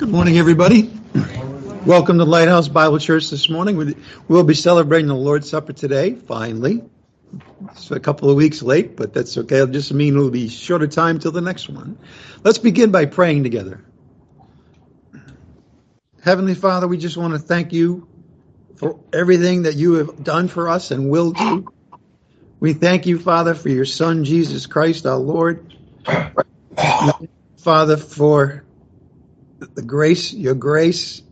Good morning, everybody. Welcome to Lighthouse Bible Church this morning. We'll be celebrating the Lord's Supper today, finally. It's a couple of weeks late, but that's okay. It'll just mean it'll be shorter time till the next one. Let's begin by praying together. Heavenly Father, we just want to thank you for everything that you have done for us and will do. We thank you, Father, for your Son, Jesus Christ, our Lord. Father, for the grace, your grace.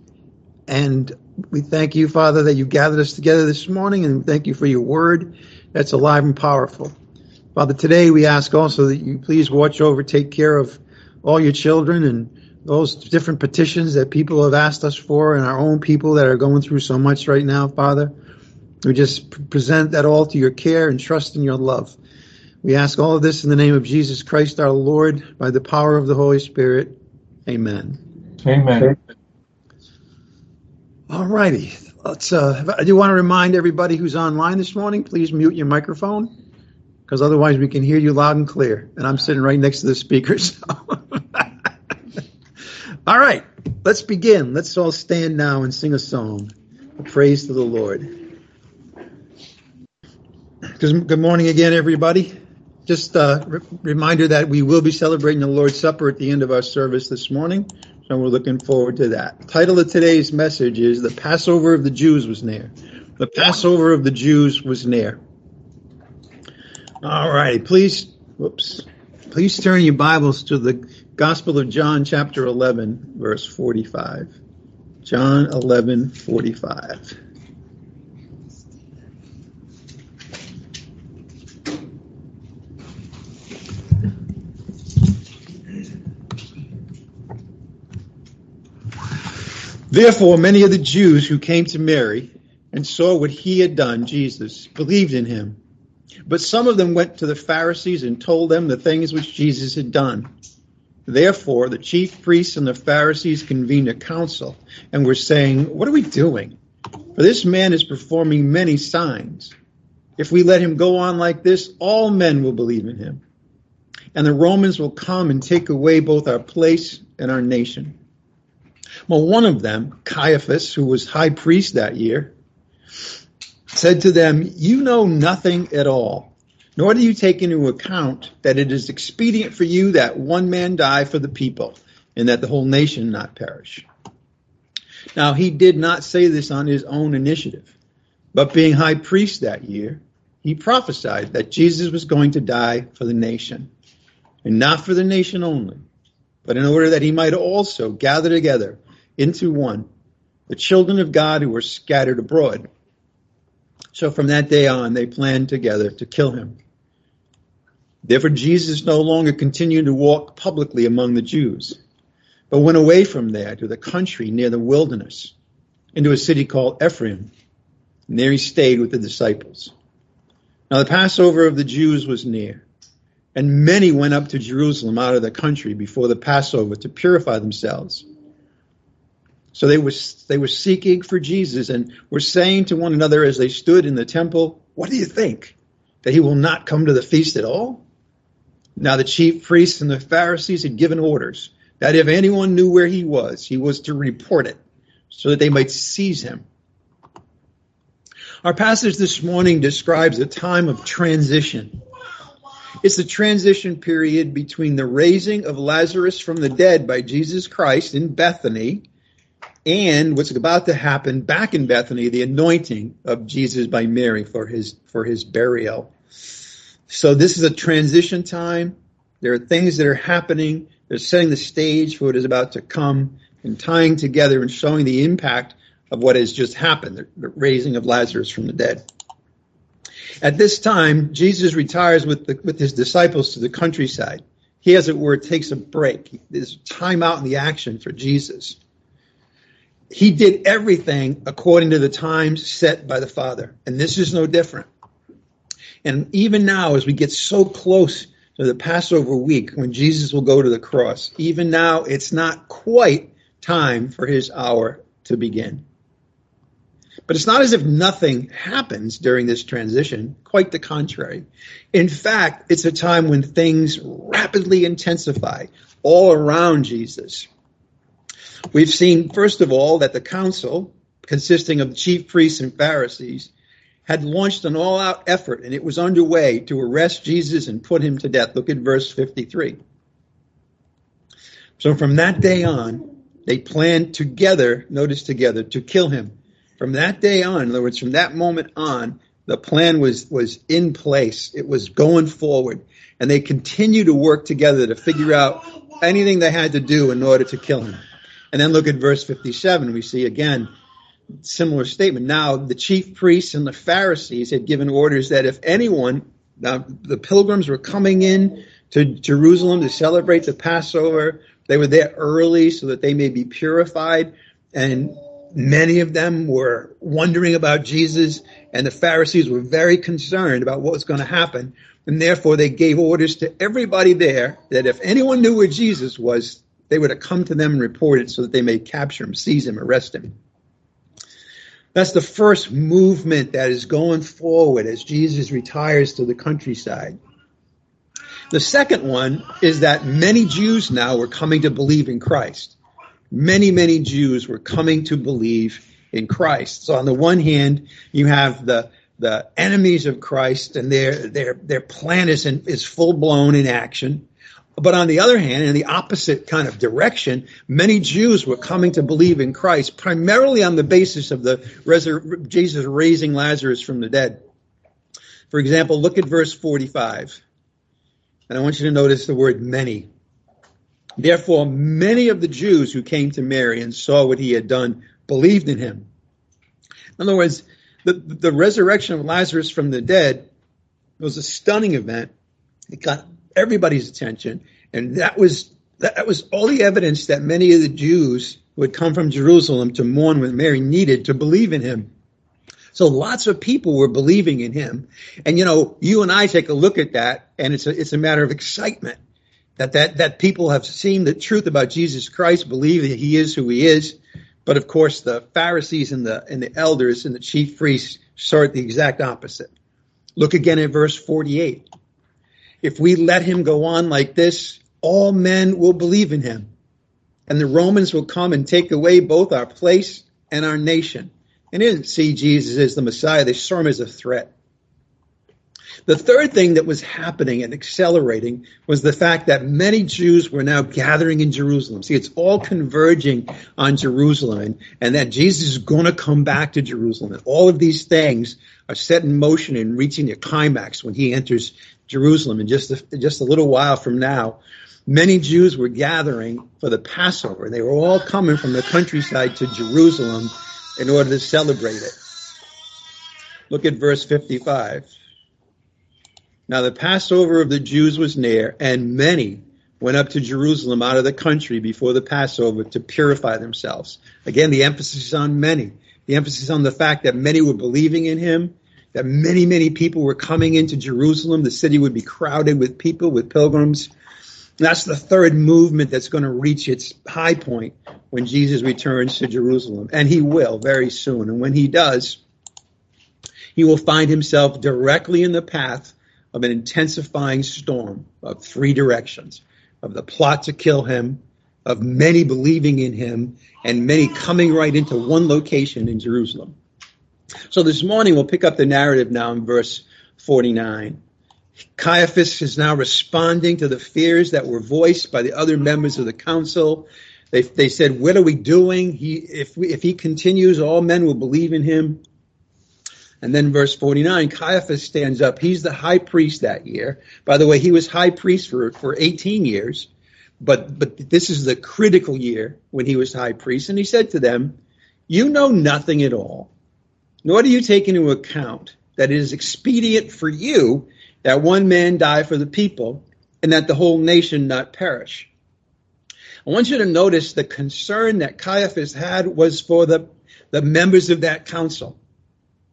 And we thank you, Father, that you gathered us together this morning and thank you for your word that's alive and powerful. Father, today we ask also that you please watch over, take care of all your children and those different petitions that people have asked us for and our own people that are going through so much right now, Father. We just present that all to your care and trust in your love. We ask all of this in the name of Jesus Christ our Lord by the power of the Holy Spirit. Amen. Amen. All righty. Let's, uh, I do want to remind everybody who's online this morning, please mute your microphone because otherwise we can hear you loud and clear. And I'm sitting right next to the speaker. So. all right, let's begin. Let's all stand now and sing a song. Praise to the Lord. Good morning again, everybody. Just a reminder that we will be celebrating the Lord's Supper at the end of our service this morning. So we're looking forward to that. Title of today's message is The Passover of the Jews was near. The Passover of the Jews was near. All right, please, whoops, please turn your Bibles to the Gospel of John, chapter 11, verse 45. John 11, Therefore, many of the Jews who came to Mary and saw what he had done, Jesus, believed in him. But some of them went to the Pharisees and told them the things which Jesus had done. Therefore, the chief priests and the Pharisees convened a council and were saying, What are we doing? For this man is performing many signs. If we let him go on like this, all men will believe in him. And the Romans will come and take away both our place and our nation. Well, one of them, Caiaphas, who was high priest that year, said to them, You know nothing at all, nor do you take into account that it is expedient for you that one man die for the people, and that the whole nation not perish. Now, he did not say this on his own initiative, but being high priest that year, he prophesied that Jesus was going to die for the nation, and not for the nation only, but in order that he might also gather together into one, the children of God who were scattered abroad. So from that day on, they planned together to kill him. Therefore, Jesus no longer continued to walk publicly among the Jews, but went away from there to the country near the wilderness, into a city called Ephraim. And there he stayed with the disciples. Now, the Passover of the Jews was near, and many went up to Jerusalem out of the country before the Passover to purify themselves. So they were, they were seeking for Jesus and were saying to one another as they stood in the temple, What do you think? That he will not come to the feast at all? Now the chief priests and the Pharisees had given orders that if anyone knew where he was, he was to report it so that they might seize him. Our passage this morning describes a time of transition. It's the transition period between the raising of Lazarus from the dead by Jesus Christ in Bethany and what's about to happen back in Bethany, the anointing of Jesus by Mary for his for his burial. So this is a transition time. There are things that are happening. They're setting the stage for what is about to come and tying together and showing the impact of what has just happened, the, the raising of Lazarus from the dead. At this time, Jesus retires with the, with his disciples to the countryside. He, as it were, takes a break. There's time out in the action for Jesus he did everything according to the times set by the Father. And this is no different. And even now, as we get so close to the Passover week when Jesus will go to the cross, even now, it's not quite time for his hour to begin. But it's not as if nothing happens during this transition, quite the contrary. In fact, it's a time when things rapidly intensify all around Jesus. We've seen, first of all, that the council, consisting of chief priests and Pharisees, had launched an all out effort and it was underway to arrest Jesus and put him to death. Look at verse 53. So from that day on, they planned together, notice together, to kill him. From that day on, in other words, from that moment on, the plan was, was in place. It was going forward. And they continued to work together to figure out anything they had to do in order to kill him. And then look at verse 57. We see again similar statement. Now, the chief priests and the Pharisees had given orders that if anyone, now the pilgrims were coming in to Jerusalem to celebrate the Passover, they were there early so that they may be purified. And many of them were wondering about Jesus, and the Pharisees were very concerned about what was going to happen. And therefore, they gave orders to everybody there that if anyone knew where Jesus was, they were to come to them and report it so that they may capture him, seize him, arrest him. That's the first movement that is going forward as Jesus retires to the countryside. The second one is that many Jews now were coming to believe in Christ. Many, many Jews were coming to believe in Christ. So on the one hand, you have the the enemies of Christ and their their their plan is in, is full blown in action. But on the other hand, in the opposite kind of direction, many Jews were coming to believe in Christ primarily on the basis of the resur- Jesus raising Lazarus from the dead. For example, look at verse 45. And I want you to notice the word many. Therefore, many of the Jews who came to Mary and saw what he had done believed in him. In other words, the, the resurrection of Lazarus from the dead was a stunning event. It got everybody's attention. And that was that was all the evidence that many of the Jews who had come from Jerusalem to mourn with Mary needed to believe in him. So lots of people were believing in him. And you know, you and I take a look at that and it's a, it's a matter of excitement that, that, that people have seen the truth about Jesus Christ, believe that he is who he is. But of course, the Pharisees and the, and the elders and the chief priests saw it the exact opposite. Look again at verse 48. If we let him go on like this, all men will believe in him. And the Romans will come and take away both our place and our nation. And they didn't see Jesus as the Messiah, they saw him as a threat. The third thing that was happening and accelerating was the fact that many Jews were now gathering in Jerusalem. See, it's all converging on Jerusalem and, that Jesus is going to come back to Jerusalem. And all of these things are set in motion and reaching a climax when he enters Jerusalem in just a, just a little while from now. Many Jews were gathering for the Passover. They were all coming from the countryside to Jerusalem in order to celebrate it. Look at verse 55. Now the Passover of the Jews was near, and many went up to Jerusalem out of the country before the Passover to purify themselves. Again, the emphasis is on many. The emphasis on the fact that many were believing in him that many, many people were coming into Jerusalem. The city would be crowded with people, with pilgrims. That's the third movement that's going to reach its high point when Jesus returns to Jerusalem. And he will very soon. And when he does, he will find himself directly in the path of an intensifying storm of three directions of the plot to kill him, of many believing in him, and many coming right into one location in Jerusalem. So this morning we'll pick up the narrative now in verse 49. Caiaphas is now responding to the fears that were voiced by the other members of the council. They, they said, what are we doing? He, if, we, if he continues, all men will believe in him. And then verse 49, Caiaphas stands up. He's the high priest that year. By the way, he was high priest for, for 18 years, but, but this is the critical year when he was high priest. And he said to them, you know nothing at all nor do you take into account that it is expedient for you that one man die for the people and that the whole nation not perish. I want you to notice the concern that Caiaphas had was for the, the members of that council.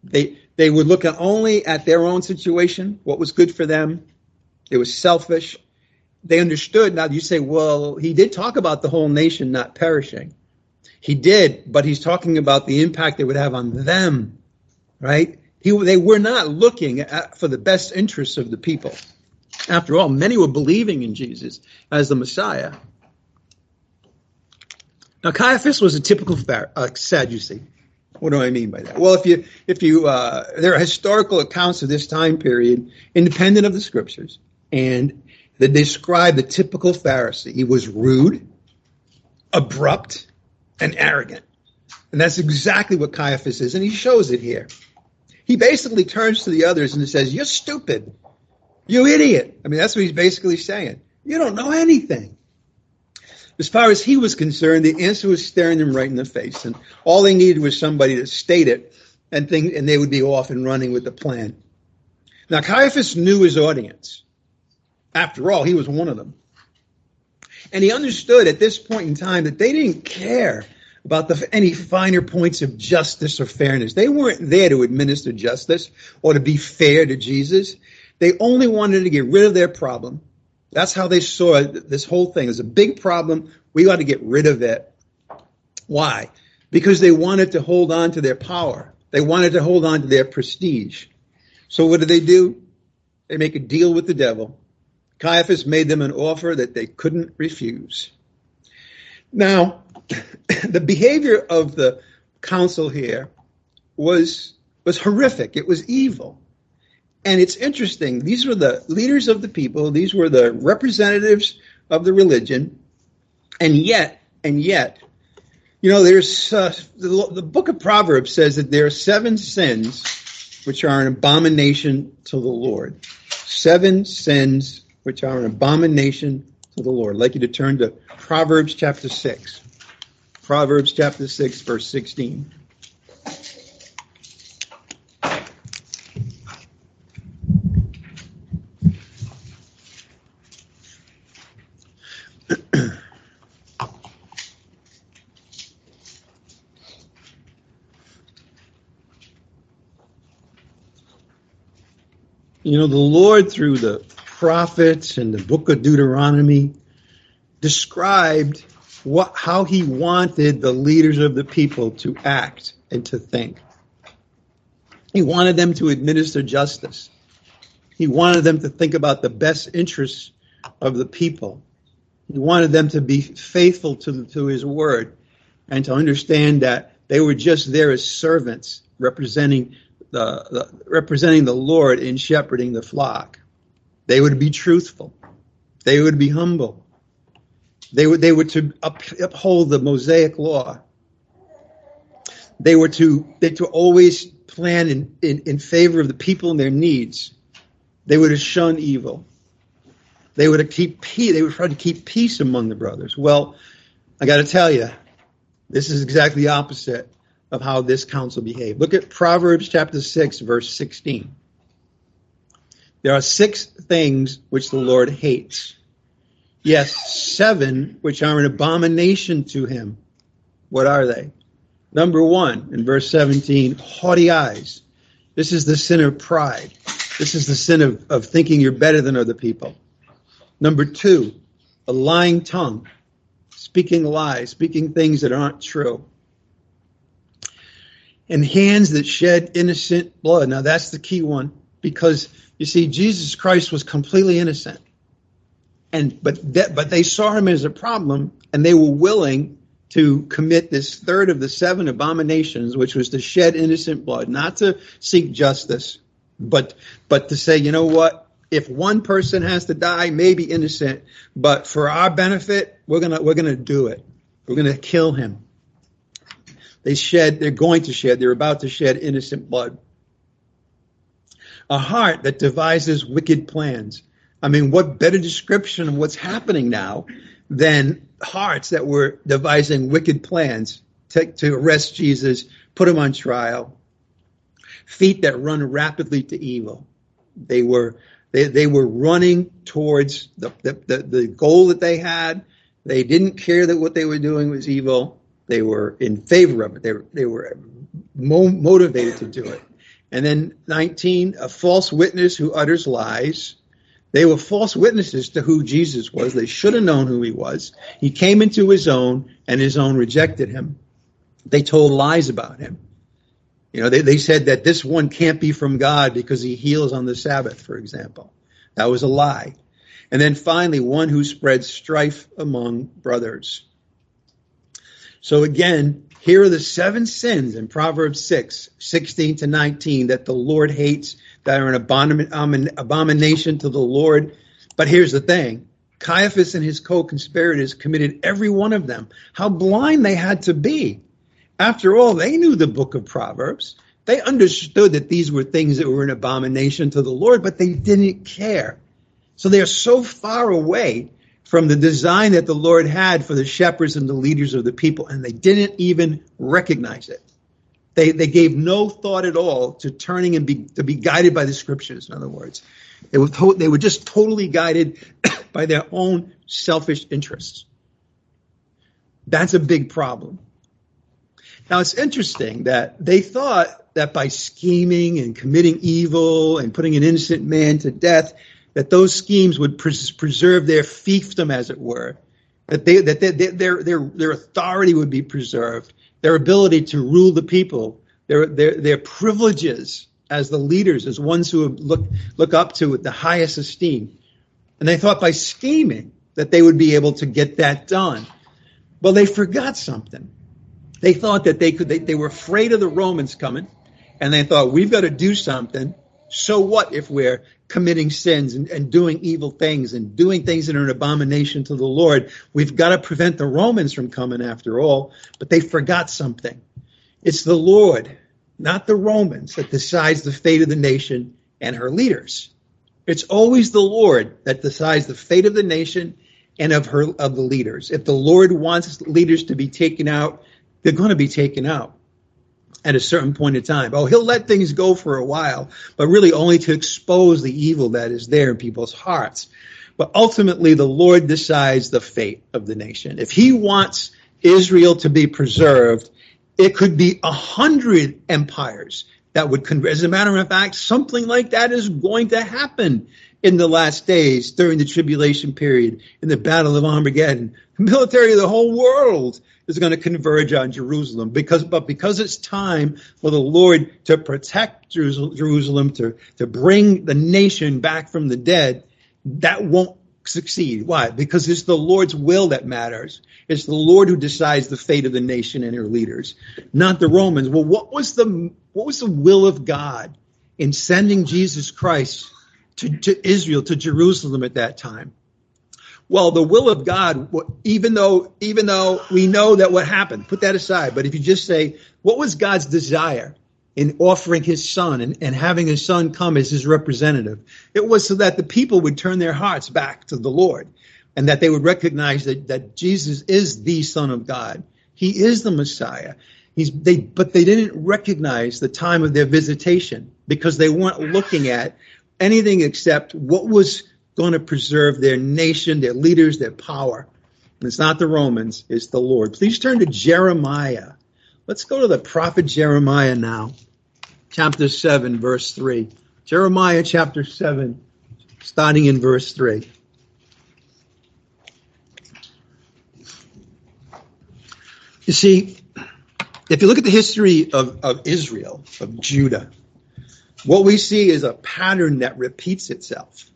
They, they would look looking only at their own situation, what was good for them. It was selfish. They understood. Now you say, well, he did talk about the whole nation not perishing. He did, but he's talking about the impact it would have on them, right? He, they were not looking at, for the best interests of the people. After all, many were believing in Jesus as the Messiah. Now, Caiaphas was a typical uh, Sadducee. What do I mean by that? Well, if you if you uh, there are historical accounts of this time period, independent of the scriptures, and they describe the typical Pharisee. He was rude, abrupt, and arrogant, and that's exactly what Caiaphas is, and he shows it here. He basically turns to the others and says, "You're stupid, you idiot." I mean, that's what he's basically saying. You don't know anything. As far as he was concerned, the answer was staring them right in the face, and all they needed was somebody to state it, and think, and they would be off and running with the plan. Now Caiaphas knew his audience. After all, he was one of them, and he understood at this point in time that they didn't care about the, any finer points of justice or fairness. They weren't there to administer justice or to be fair to Jesus. They only wanted to get rid of their problem that's how they saw this whole thing. It's a big problem. We got to get rid of it. Why? Because they wanted to hold on to their power. They wanted to hold on to their prestige. So what do they do? They make a deal with the devil. Caiaphas made them an offer that they couldn't refuse. Now, the behavior of the council here was was horrific. It was evil. And it's interesting. These were the leaders of the people. These were the representatives of the religion. And yet, and yet, you know, there's uh, the, the book of Proverbs says that there are seven sins which are an abomination to the Lord. Seven sins which are an abomination to the Lord. I'd like you to turn to Proverbs chapter 6. Proverbs chapter 6, verse 16. You know, the Lord, through the prophets and the book of Deuteronomy, described what, how he wanted the leaders of the people to act and to think. He wanted them to administer justice. He wanted them to think about the best interests of the people. He wanted them to be faithful to, to his word and to understand that they were just there as servants representing the, the, representing the Lord in shepherding the flock. They would be truthful. They would be humble. They would they were to up, uphold the Mosaic law. They were to they to always plan in, in, in favor of the people and their needs. They would have shunned evil. They would have keep peace. They would try to keep peace among the brothers. Well, I got to tell you, this is exactly the opposite of how this council behaved. Look at Proverbs chapter 6, verse 16. There are six things which the Lord hates. Yes, seven which are an abomination to him. What are they? Number one, in verse 17, haughty eyes. This is the sin of pride. This is the sin of, of thinking you're better than other people. Number two, a lying tongue, speaking lies, speaking things that aren't true and hands that shed innocent blood. Now that's the key one because you see, Jesus Christ was completely innocent. And but that, but they saw him as a problem and they were willing to commit this third of the seven abominations, which was to shed innocent blood, not to seek justice, but but to say, you know what? If one person has to die, maybe innocent, but for our benefit, we're gonna we're gonna do it. We're gonna kill him. They shed, they're going to shed, they're about to shed innocent blood. A heart that devises wicked plans. I mean, what better description of what's happening now than hearts that were devising wicked plans to, to arrest Jesus, put him on trial, feet that run rapidly to evil. They were they, they were running towards the, the, the, the goal that they had. They didn't care that what they were doing was evil. They were in favor of it. They were, they were mo- motivated to do it. And then 19, a false witness who utters lies. They were false witnesses to who Jesus was. They should have known who he was. He came into his own, and his own rejected him. They told lies about him. You know, they, they said that this one can't be from God because he heals on the Sabbath, for example. That was a lie. And then finally, one who spreads strife among brothers. So again, here are the seven sins in Proverbs 6, 16 to 19 that the Lord hates, that are an abomination to the Lord. But here's the thing. Caiaphas and his co-conspirators committed every one of them. How blind they had to be. After all, they knew the book of Proverbs. They understood that these were things that were an abomination to the Lord, but they didn't care. So they are so far away from the design that the Lord had for the shepherds and the leaders of the people, and they didn't even recognize it. They, they gave no thought at all to turning and be, to be guided by the scriptures, in other words. They were, to, they were just totally guided by their own selfish interests. That's a big problem. Now, it's interesting that they thought that by scheming and committing evil and putting an innocent man to death, that those schemes would pres- preserve their fiefdom, as it were, that, they, that they, their, their, their authority would be preserved, their ability to rule the people, their, their, their privileges as the leaders, as ones who look, look up to with the highest esteem. And they thought by scheming that they would be able to get that done. Well, they forgot something. They thought that they could, they, they were afraid of the Romans coming, and they thought, we've got to do something. So what if we're committing sins and, and doing evil things and doing things that are an abomination to the Lord. We've got to prevent the Romans from coming after all, but they forgot something. It's the Lord, not the Romans, that decides the fate of the nation and her leaders. It's always the Lord that decides the fate of the nation and of her of the leaders. If the Lord wants leaders to be taken out, they're going to be taken out at a certain point in time. Oh, he'll let things go for a while, but really only to expose the evil that is there in people's hearts. But ultimately, the Lord decides the fate of the nation. If he wants Israel to be preserved, it could be a hundred empires that would convert. As a matter of fact, something like that is going to happen in the last days during the tribulation period, in the battle of Armageddon. The military of the whole world is going to converge on Jerusalem because, but because it's time for the Lord to protect Jerusalem, to, to bring the nation back from the dead, that won't succeed. Why? Because it's the Lord's will that matters. It's the Lord who decides the fate of the nation and her leaders, not the Romans. Well, what was the, what was the will of God in sending Jesus Christ to, to Israel, to Jerusalem at that time? Well, the will of God, even though, even though we know that what happened, put that aside. But if you just say, what was God's desire in offering his son and, and having his son come as his representative? It was so that the people would turn their hearts back to the Lord and that they would recognize that, that Jesus is the son of God. He is the Messiah. He's, they, but they didn't recognize the time of their visitation because they weren't looking at anything except what was going to preserve their nation, their leaders, their power. And it's not the Romans, it's the Lord. Please turn to Jeremiah. Let's go to the prophet Jeremiah now, chapter 7, verse 3. Jeremiah chapter 7, starting in verse 3. You see, if you look at the history of, of Israel, of Judah, what we see is a pattern that repeats itself.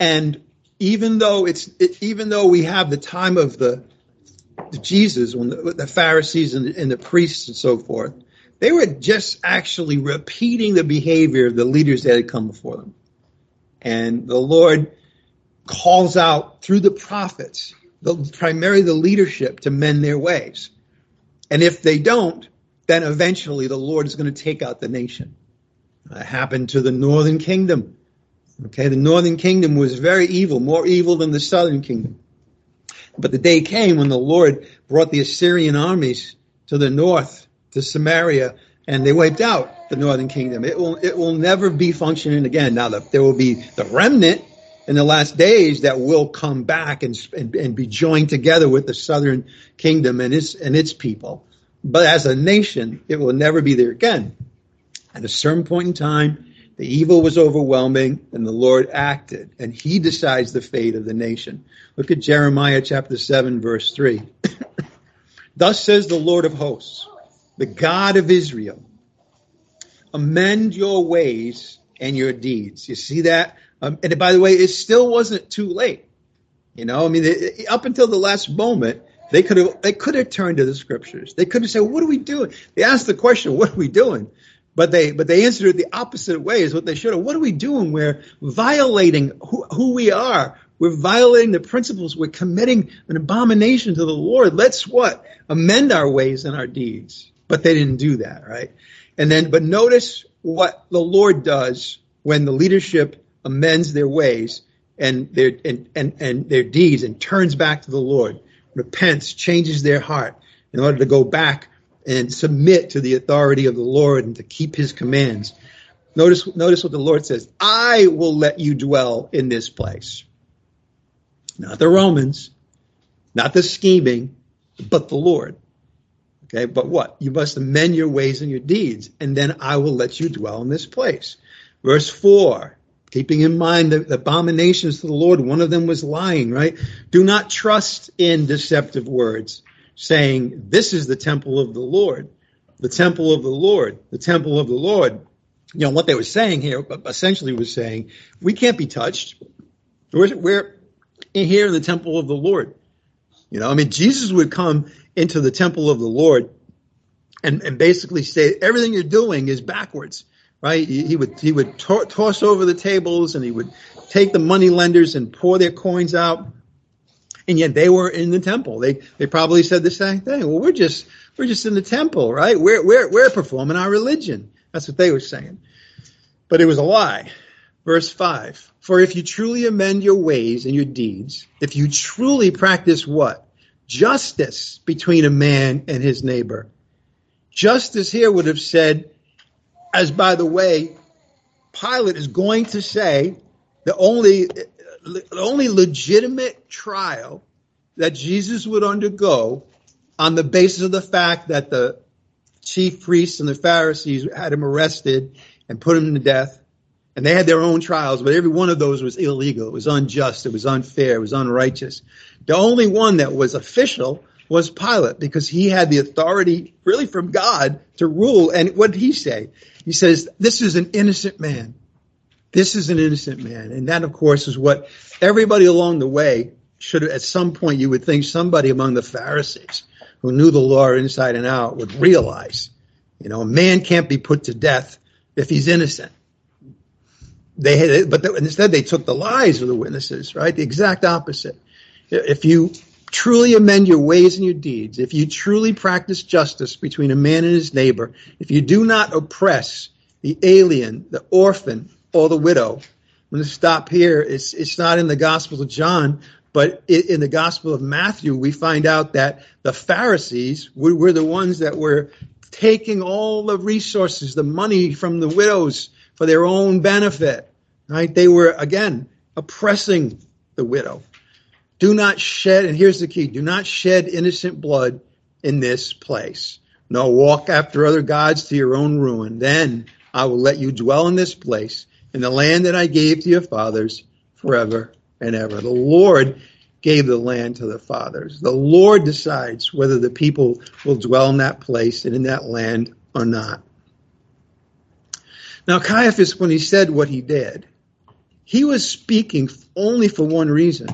And even though it's it, even though we have the time of the, the Jesus when the, the Pharisees and, and the priests and so forth, they were just actually repeating the behavior of the leaders that had come before them. And the Lord calls out through the prophets, the, primarily the leadership, to mend their ways. And if they don't, then eventually the Lord is going to take out the nation. It happened to the northern kingdom. Okay, the northern kingdom was very evil, more evil than the southern kingdom. But the day came when the Lord brought the Assyrian armies to the north, to Samaria, and they wiped out the northern kingdom. It will, it will never be functioning again. Now, the, there will be the remnant in the last days that will come back and, and, and be joined together with the southern kingdom and its, and its people. But as a nation, it will never be there again. At a certain point in time, the evil was overwhelming, and the Lord acted, and he decides the fate of the nation. Look at Jeremiah chapter 7, verse 3. Thus says the Lord of hosts, the God of Israel, amend your ways and your deeds. You see that? Um, and by the way, it still wasn't too late. You know, I mean, up until the last moment, They could have they could have turned to the scriptures. They could have said, "What are we doing?" They asked the question, "What are we doing?" But they but they answered it the opposite way is what they should have. What are we doing? We're violating who, who we are. We're violating the principles. We're committing an abomination to the Lord. Let's what? Amend our ways and our deeds. But they didn't do that, right? And then, but notice what the Lord does when the leadership amends their ways and their and, and, and their deeds and turns back to the Lord, repents, changes their heart in order to go back and submit to the authority of the Lord and to keep his commands. Notice, notice what the Lord says. I will let you dwell in this place. Not the Romans, not the scheming, but the Lord. Okay, but what? You must amend your ways and your deeds, and then I will let you dwell in this place. Verse 4, keeping in mind the, the abominations to the Lord, one of them was lying, right? Do not trust in deceptive words saying, This is the temple of the Lord, the temple of the Lord, the temple of the Lord. You know, what they were saying here essentially was saying, We can't be touched. We're, we're here in the temple of the Lord. You know, I mean, Jesus would come into the temple of the Lord and, and basically say, Everything you're doing is backwards right? He, would he would to- toss over the tables and he would take the money lenders and pour their coins out and yet they were in the temple. They they probably said the same thing. Well, we're just we're just in the temple, right? We're we're we're performing our religion. That's what they were saying. But it was a lie. Verse 5 For if you truly amend your ways and your deeds, if you truly practice what? Justice between a man and his neighbor. Justice here would have said, as by the way, Pilate is going to say the only only legitimate trial that Jesus would undergo on the basis of the fact that the chief priests and the Pharisees had him arrested and put him to death. And they had their own trials, but every one of those was illegal. It was unjust. It was unfair. It was unrighteous. The only one that was official was Pilate because he had the authority really from God to rule. And what did he say? He says, this is an innocent man. This is an innocent man. And that, of course, is what everybody along the way should, at some point, you would think somebody among the Pharisees who knew the law inside and out would realize, you know, a man can't be put to death if he's innocent. They had, but instead they took the lies of the witnesses, right? The exact opposite. If you truly amend your ways and your deeds, if you truly practice justice between a man and his neighbor, if you do not oppress the alien, the orphan, or the widow. I'm going to stop here. It's, it's not in the Gospel of John, but in the Gospel of Matthew, we find out that the Pharisees were, were the ones that were taking all the resources, the money from the widows for their own benefit. Right? They were, again, oppressing the widow. Do not shed, and here's the key do not shed innocent blood in this place. No, walk after other gods to your own ruin. Then I will let you dwell in this place in the land that I gave to your fathers forever and ever. The Lord gave the land to the fathers. The Lord decides whether the people will dwell in that place and in that land or not. Now, Caiaphas, when he said what he did, he was speaking only for one reason.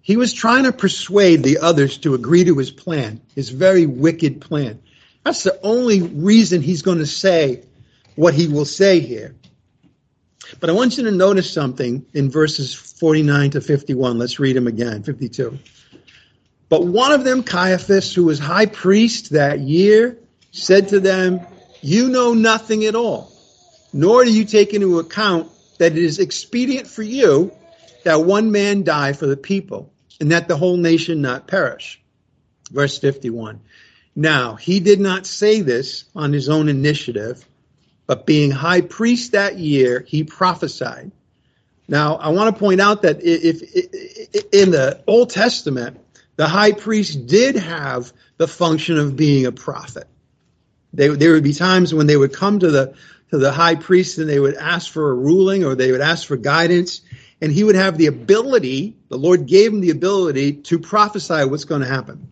He was trying to persuade the others to agree to his plan, his very wicked plan. That's the only reason he's going to say what he will say here. But I want you to notice something in verses 49 to 51. Let's read them again, 52. But one of them, Caiaphas, who was high priest that year, said to them, You know nothing at all, nor do you take into account that it is expedient for you that one man die for the people, and that the whole nation not perish. Verse 51. Now, he did not say this on his own initiative but being high priest that year, he prophesied. Now, I want to point out that if, if in the Old Testament, the high priest did have the function of being a prophet. They, there would be times when they would come to the to the high priest and they would ask for a ruling or they would ask for guidance, and he would have the ability. The Lord gave him the ability to prophesy what's going to happen.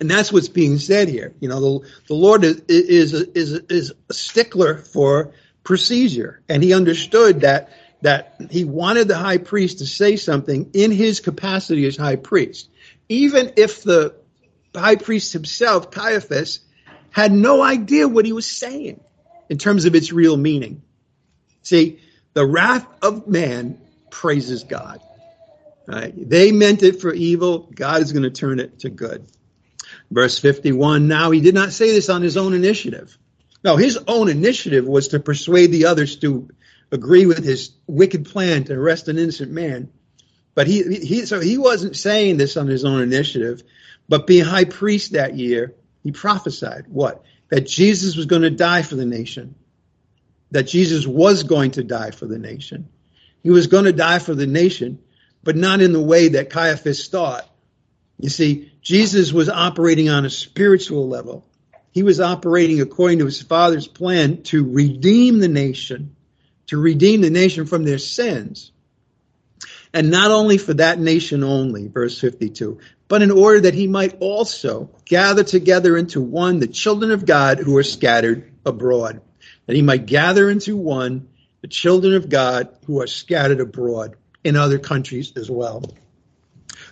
And that's what's being said here. You know, the, the Lord is, is, is, is a stickler for procedure. And he understood that, that he wanted the high priest to say something in his capacity as high priest. even if the high priest himself, Caiaphas, had no idea what he was saying in terms of its real meaning. See, the wrath of man praises God. Right? They meant it for evil. God is going to turn it to good. Verse 51 Now he did not say this on his own initiative. No, his own initiative was to persuade the others to agree with his wicked plan to arrest an innocent man. But he, he so he wasn't saying this on his own initiative. But being high priest that year, he prophesied what? That Jesus was going to die for the nation. That Jesus was going to die for the nation. He was going to die for the nation, but not in the way that Caiaphas thought. You see, Jesus was operating on a spiritual level. He was operating according to his Father's plan to redeem the nation, to redeem the nation from their sins. And not only for that nation only, verse 52, but in order that he might also gather together into one the children of God who are scattered abroad. That he might gather into one the children of God who are scattered abroad in other countries as well.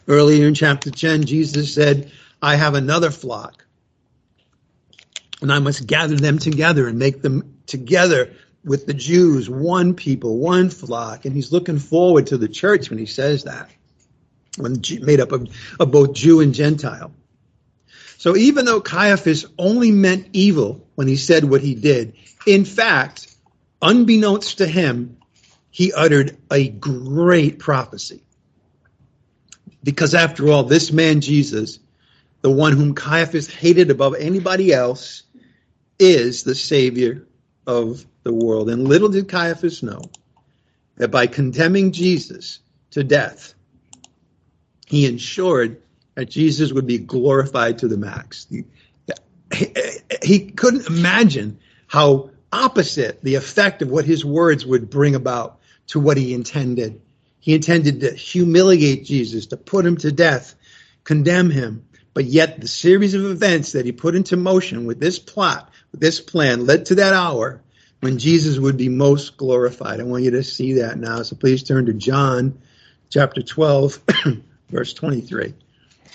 Earlier in chapter 10, Jesus said, I have another flock, and I must gather them together and make them together with the Jews, one people, one flock. And he's looking forward to the church when he says that, when made up of, of both Jew and Gentile. So even though Caiaphas only meant evil when he said what he did, in fact, unbeknownst to him, he uttered a great prophecy. Because after all, this man Jesus, the one whom Caiaphas hated above anybody else, is the Savior of the world. And little did Caiaphas know that by condemning Jesus to death, he ensured that Jesus would be glorified to the max. He, he couldn't imagine how opposite the effect of what his words would bring about to what he intended. He intended to humiliate Jesus, to put him to death, condemn him. But yet, the series of events that he put into motion with this plot, with this plan, led to that hour when Jesus would be most glorified. I want you to see that now. So please turn to John chapter 12, verse 23.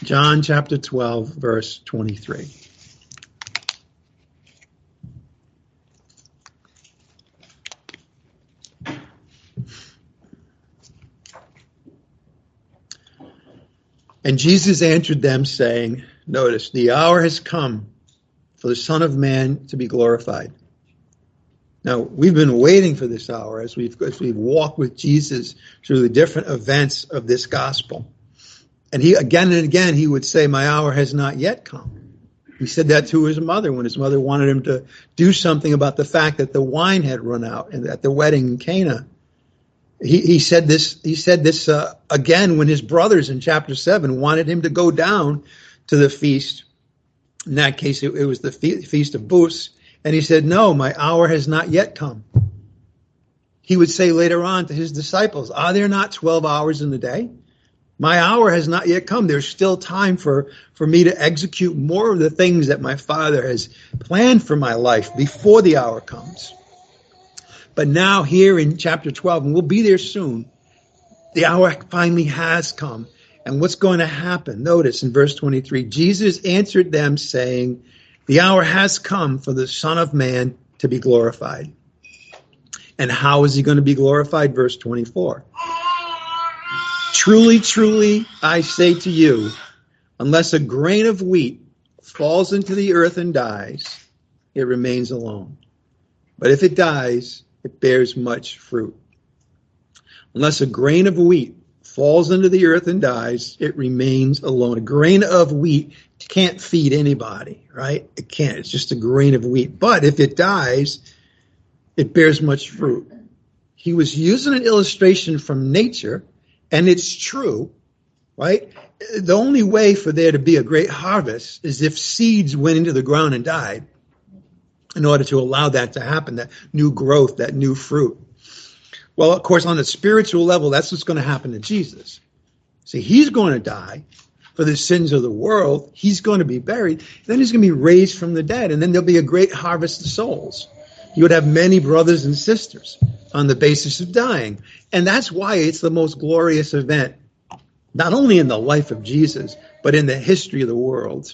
John chapter 12, verse 23. And Jesus answered them, saying, Notice, the hour has come for the Son of Man to be glorified. Now, we've been waiting for this hour as we've, as we've walked with Jesus through the different events of this gospel. And he, again and again, he would say, My hour has not yet come. He said that to his mother when his mother wanted him to do something about the fact that the wine had run out at the wedding in Cana. He, he said this. He said this uh, again when his brothers in chapter seven wanted him to go down to the feast. In that case, it, it was the fe- feast of Booths, and he said, "No, my hour has not yet come." He would say later on to his disciples, "Are there not twelve hours in the day? My hour has not yet come. There's still time for for me to execute more of the things that my Father has planned for my life before the hour comes." But now, here in chapter 12, and we'll be there soon, the hour finally has come. And what's going to happen? Notice in verse 23 Jesus answered them, saying, The hour has come for the Son of Man to be glorified. And how is he going to be glorified? Verse 24. Truly, truly, I say to you, unless a grain of wheat falls into the earth and dies, it remains alone. But if it dies, it bears much fruit. Unless a grain of wheat falls into the earth and dies, it remains alone. A grain of wheat can't feed anybody, right? It can't. It's just a grain of wheat. But if it dies, it bears much fruit. He was using an illustration from nature, and it's true, right? The only way for there to be a great harvest is if seeds went into the ground and died in order to allow that to happen, that new growth, that new fruit. Well, of course, on a spiritual level, that's what's going to happen to Jesus. See, he's going to die for the sins of the world. He's going to be buried. Then he's going to be raised from the dead. And then there'll be a great harvest of souls. You would have many brothers and sisters on the basis of dying. And that's why it's the most glorious event, not only in the life of Jesus, but in the history of the world.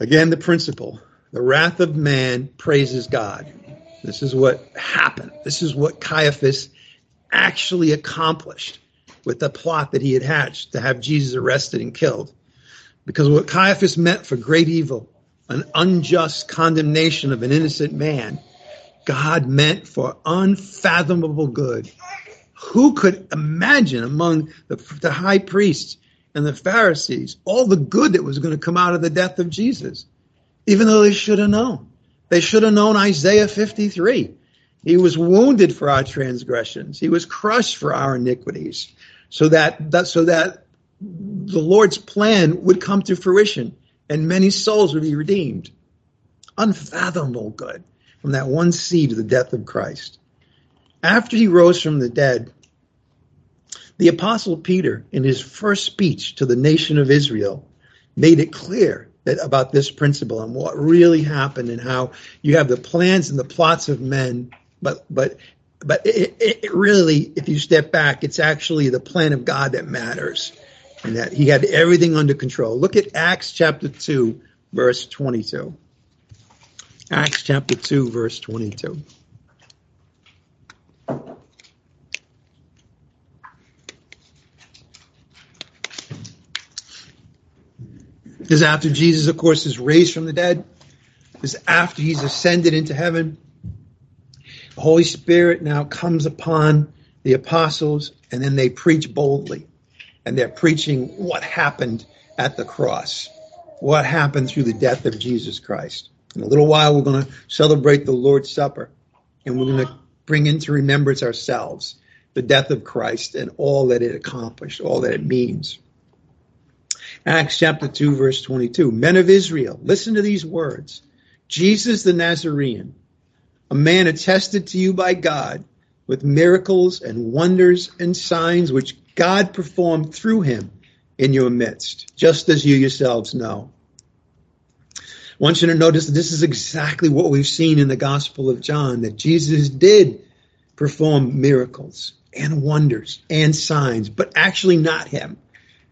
Again, the principle the wrath of man praises God. This is what happened. This is what Caiaphas actually accomplished with the plot that he had hatched to have Jesus arrested and killed. Because what Caiaphas meant for great evil, an unjust condemnation of an innocent man, God meant for unfathomable good. Who could imagine among the, the high priests and the Pharisees all the good that was going to come out of the death of Jesus? Even though they should have known. They should have known Isaiah 53. He was wounded for our transgressions. He was crushed for our iniquities. So that, that so that the Lord's plan would come to fruition and many souls would be redeemed. Unfathomable good from that one seed of the death of Christ. After he rose from the dead, the Apostle Peter, in his first speech to the nation of Israel, made it clear that about this principle and what really happened and how you have the plans and the plots of men, but but but it, it really, if you step back, it's actually the plan of God that matters, and that He had everything under control. Look at Acts chapter two, verse twenty-two. Acts chapter 2, verse 22. Is after Jesus, of course, is raised from the dead. Is after he's ascended into heaven. The Holy Spirit now comes upon the apostles, and then they preach boldly. And they're preaching what happened at the cross, what happened through the death of Jesus Christ. In a little while, we're going to celebrate the Lord's Supper, and we're going to bring into remembrance ourselves the death of Christ and all that it accomplished, all that it means. Acts chapter 2, verse 22. Men of Israel, listen to these words. Jesus the Nazarene, a man attested to you by God with miracles and wonders and signs which God performed through him in your midst, just as you yourselves know I want you to notice that this is exactly what we've seen in the Gospel of John that Jesus did perform miracles and wonders and signs, but actually not him,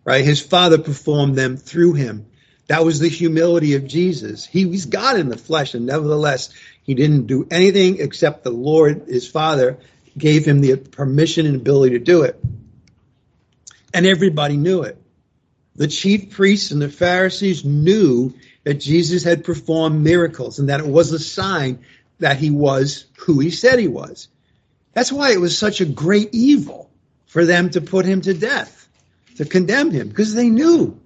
right? His Father performed them through him. That was the humility of Jesus. He was God in the flesh, and nevertheless, he didn't do anything except the Lord, his Father, gave him the permission and ability to do it. And everybody knew it. The chief priests and the Pharisees knew that Jesus had performed miracles and that it was a sign that he was who he said he was. That's why it was such a great evil for them to put him to death, to condemn him, because they knew.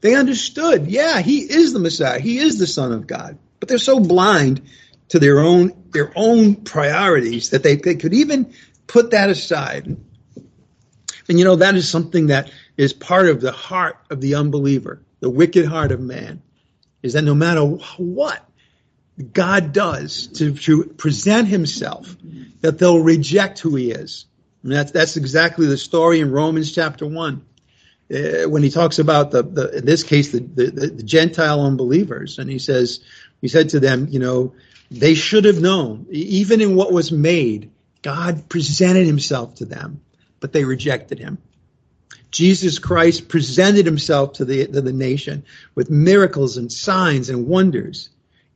They understood, yeah, he is the Messiah. He is the Son of God. But they're so blind to their own their own priorities that they, they could even put that aside. And you know, that is something that is part of the heart of the unbeliever, the wicked heart of man is that no matter what God does to, to present himself, that they'll reject who he is. And that's, that's exactly the story in Romans chapter 1. Uh, when he talks about the, the in this case the, the, the Gentile unbelievers, and he says he said to them, you know, they should have known, even in what was made, God presented himself to them, but they rejected him. Jesus Christ presented himself to the, to the nation with miracles and signs and wonders.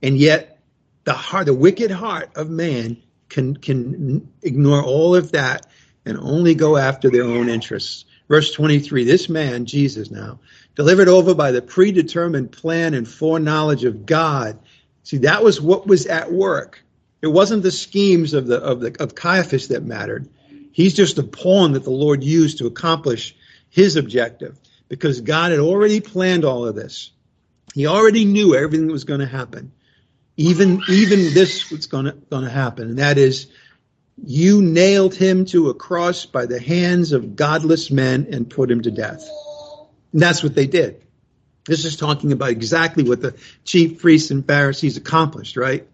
And yet the heart, the wicked heart of man can, can ignore all of that and only go after their own interests. Verse 23, this man, Jesus now, delivered over by the predetermined plan and foreknowledge of God. See, that was what was at work. It wasn't the schemes of the, of the, of Caiaphas that mattered. He's just a pawn that the Lord used to accomplish his objective because God had already planned all of this. He already knew everything that was going to happen. Even, even this was going to, going to happen. And that is, you nailed him to a cross by the hands of godless men and put him to death. And that's what they did. This is talking about exactly what the chief priests and Pharisees accomplished, right?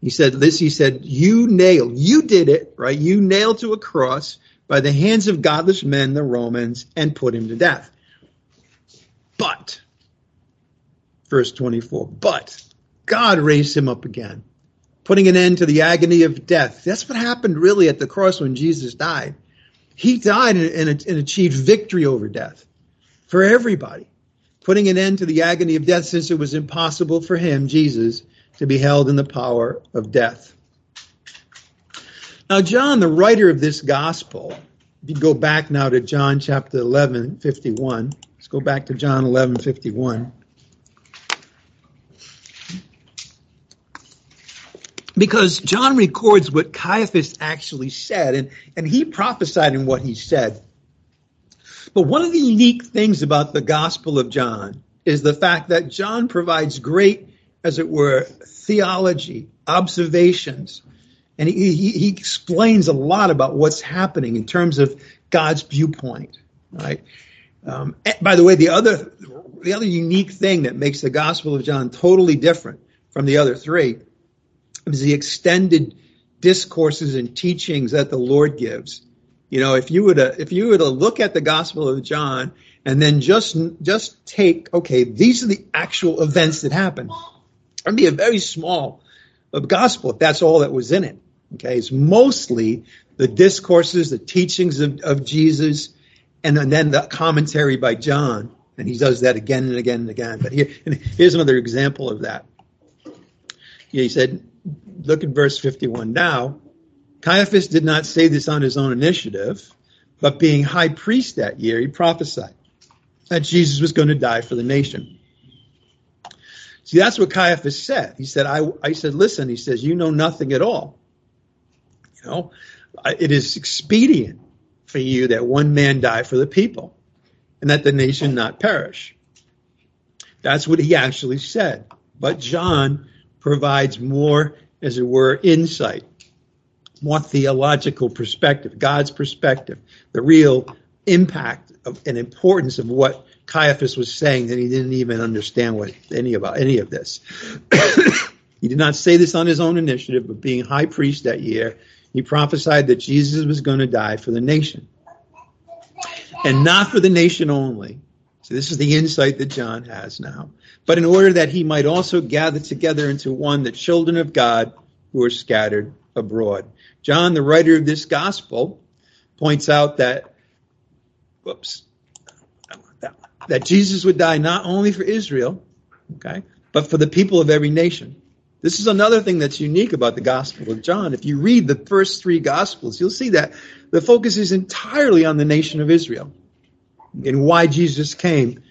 He said this, he said, you nailed, you did it, right? You nailed to a cross by the hands of godless men, the Romans, and put him to death. But, verse 24, but God raised him up again, putting an end to the agony of death. That's what happened really at the cross when Jesus died. He died and, and, and achieved victory over death for everybody. putting an end to the agony of death since it was impossible for him, Jesus, to be held in the power of death. Now, John, the writer of this gospel, if you go back now to John chapter 11, 51, let's go back to John 11, 51. Because John records what Caiaphas actually said, and, and he prophesied in what he said. But one of the unique things about the Gospel of John is the fact that John provides great, as it were, theology, observations, and he, he, he explains a lot about what's happening in terms of God's viewpoint. Right. Um, by the way, the other the other unique thing that makes the Gospel of John totally different from the other three is the extended discourses and teachings that the Lord gives. You know, if you were to if you were to look at the Gospel of John and then just just take okay, these are the actual events that happened. It'd be a very small gospel if that's all that was in it. Okay, it's mostly the discourses, the teachings of, of Jesus, and then, then the commentary by John. And he does that again and again and again. But here, here's another example of that. He said, look at verse 51 now. Caiaphas did not say this on his own initiative, but being high priest that year, he prophesied that Jesus was going to die for the nation. See, that's what Caiaphas said. He said, I, I said, listen, he says, you know nothing at all. You know, it is expedient for you that one man die for the people and that the nation not perish. That's what he actually said. But John provides more, as it were, insight, more theological perspective, God's perspective, the real impact of, and importance of what Caiaphas was saying that he didn't even understand what any about any of this. he did not say this on his own initiative, but being high priest that year, he prophesied that Jesus was going to die for the nation. And not for the nation only. So this is the insight that John has now. But in order that he might also gather together into one the children of God who are scattered abroad. John, the writer of this gospel, points out that, whoops, that, that Jesus would die not only for Israel, okay, but for the people of every nation. This is another thing that's unique about the Gospel of John. If you read the first three Gospels, you'll see that the focus is entirely on the nation of Israel and why Jesus came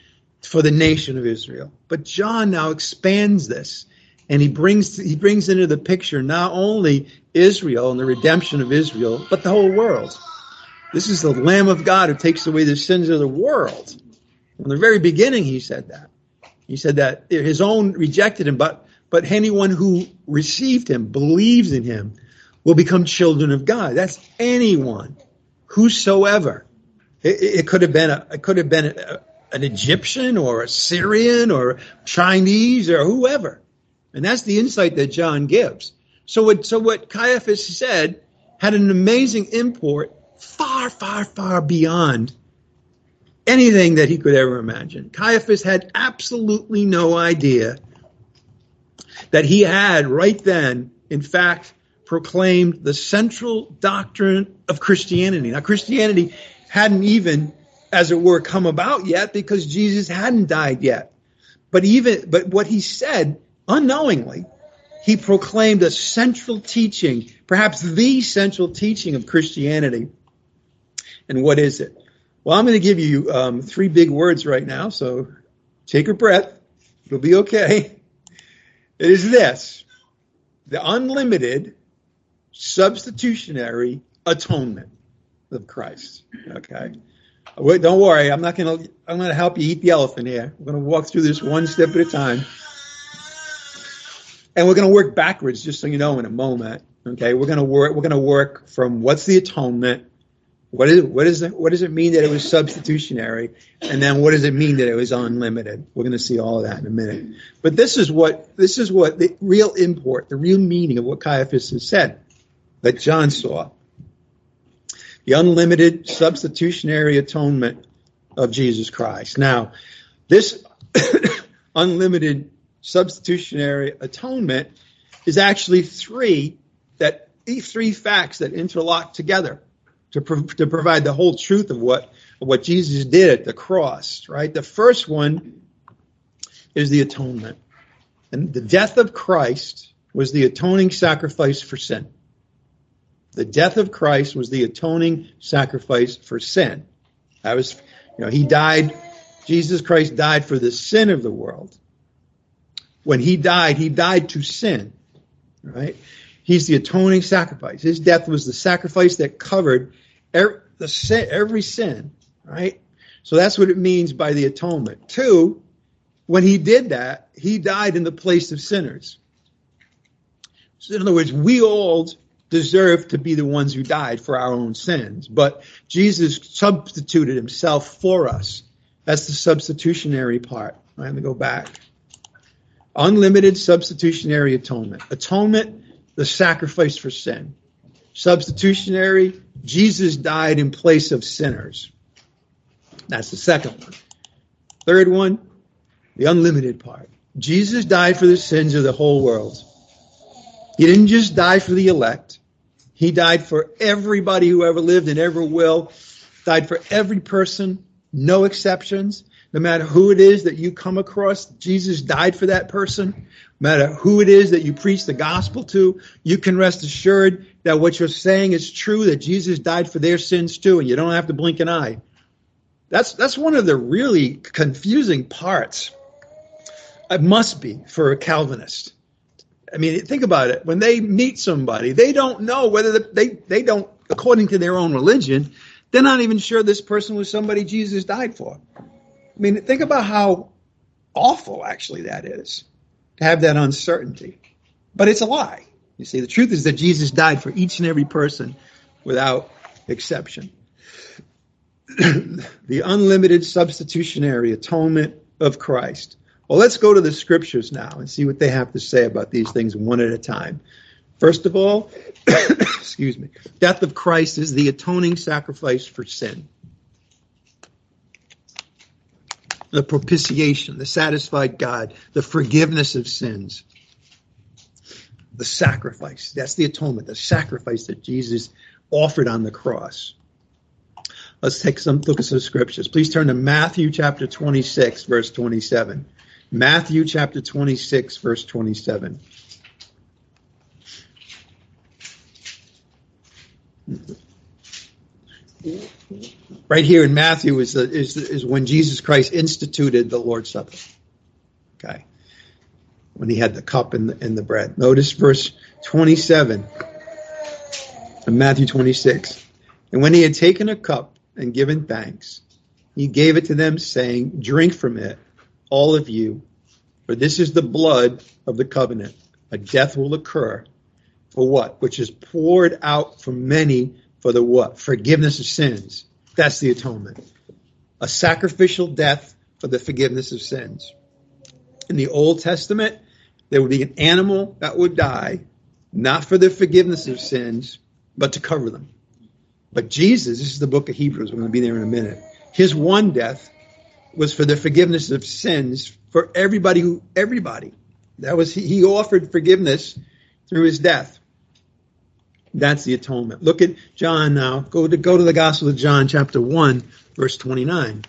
for the nation of Israel. But John now expands this and he brings he brings into the picture not only Israel and the redemption of Israel, but the whole world. This is the Lamb of God who takes away the sins of the world. From the very beginning, he said that. He said that his own rejected him, but but anyone who received him, believes in him, will become children of God. That's anyone, whosoever. It, it could have been a, it could have been a, an Egyptian or a Syrian or Chinese or whoever. And that's the insight that John gives. So what, so what Caiaphas said had an amazing import far, far, far beyond anything that he could ever imagine. Caiaphas had absolutely no idea that he had right then, in fact, proclaimed the central doctrine of Christianity. Now, Christianity hadn't even, as it were, come about yet because Jesus hadn't died yet. But even, but what he said unknowingly, he proclaimed a central teaching, perhaps the central teaching of Christianity. And what is it? Well, I'm going to give you um, three big words right now, so take a breath. It'll be okay. It is this the unlimited substitutionary atonement of Christ. Okay. Wait, don't worry. I'm not going to, I'm going to help you eat the elephant here. We're going to walk through this one step at a time. And we're going to work backwards, just so you know, in a moment. Okay. We're going to work, we're going to work from what's the atonement? What is what is it, what does it mean that it was substitutionary? And then what does it mean that it was unlimited? We're going to see all of that in a minute. But this is what this is what the real import, the real meaning of what Caiaphas has said that John saw. The unlimited substitutionary atonement of Jesus Christ. Now, this unlimited substitutionary atonement is actually three that three facts that interlock together to, pro- to provide the whole truth of what of what Jesus did at the cross, right? The first one is the atonement. And the death of Christ was the atoning sacrifice for sin. The death of Christ was the atoning sacrifice for sin. That was, you know, he died, Jesus Christ died for the sin of the world. When he died, he died to sin, right? He's the atoning sacrifice. His death was the sacrifice that covered every, the sin, every sin, right? So that's what it means by the atonement. Two, when he did that, he died in the place of sinners. So in other words, we all deserve to be the ones who died for our own sins, but Jesus substituted himself for us. That's the substitutionary part. Let me go back. Unlimited substitutionary atonement. Atonement, the sacrifice for sin. Substitutionary, Jesus died in place of sinners. That's the second one. Third one, the unlimited part. Jesus died for the sins of the whole world. He didn't just die for the elect. He died for everybody who ever lived and ever will. Died for every person, no exceptions. No matter who it is that you come across, Jesus died for that person. No matter who it is that you preach the gospel to, you can rest assured that what you're saying is true, that Jesus died for their sins too, and you don't have to blink an eye. That's, that's one of the really confusing parts. It must be for a Calvinist. I mean, think about it. When they meet somebody, they don't know whether the, they, they don't, according to their own religion, they're not even sure this person was somebody Jesus died for. I mean, think about how awful actually that is to have that uncertainty. But it's a lie. You see, the truth is that Jesus died for each and every person without exception. the unlimited substitutionary atonement of Christ. Well, let's go to the scriptures now and see what they have to say about these things one at a time. First of all, excuse me, death of Christ is the atoning sacrifice for sin. The propitiation, the satisfied God, the forgiveness of sins, the sacrifice. That's the atonement, the sacrifice that Jesus offered on the cross. Let's take some look at some scriptures. Please turn to Matthew chapter 26, verse 27. Matthew chapter 26, verse 27. Right here in Matthew is, the, is, is when Jesus Christ instituted the Lord's Supper. Okay. When he had the cup and the, and the bread. Notice verse 27 in Matthew 26. And when he had taken a cup, and given thanks, he gave it to them, saying, Drink from it, all of you, for this is the blood of the covenant. A death will occur for what? Which is poured out for many for the what? Forgiveness of sins. That's the atonement. A sacrificial death for the forgiveness of sins. In the Old Testament, there would be an animal that would die, not for the forgiveness of sins, but to cover them. But Jesus, this is the book of Hebrews, we're going to be there in a minute. His one death was for the forgiveness of sins for everybody who everybody. That was he offered forgiveness through his death. That's the atonement. Look at John now. Go to go to the Gospel of John, chapter one, verse twenty-nine.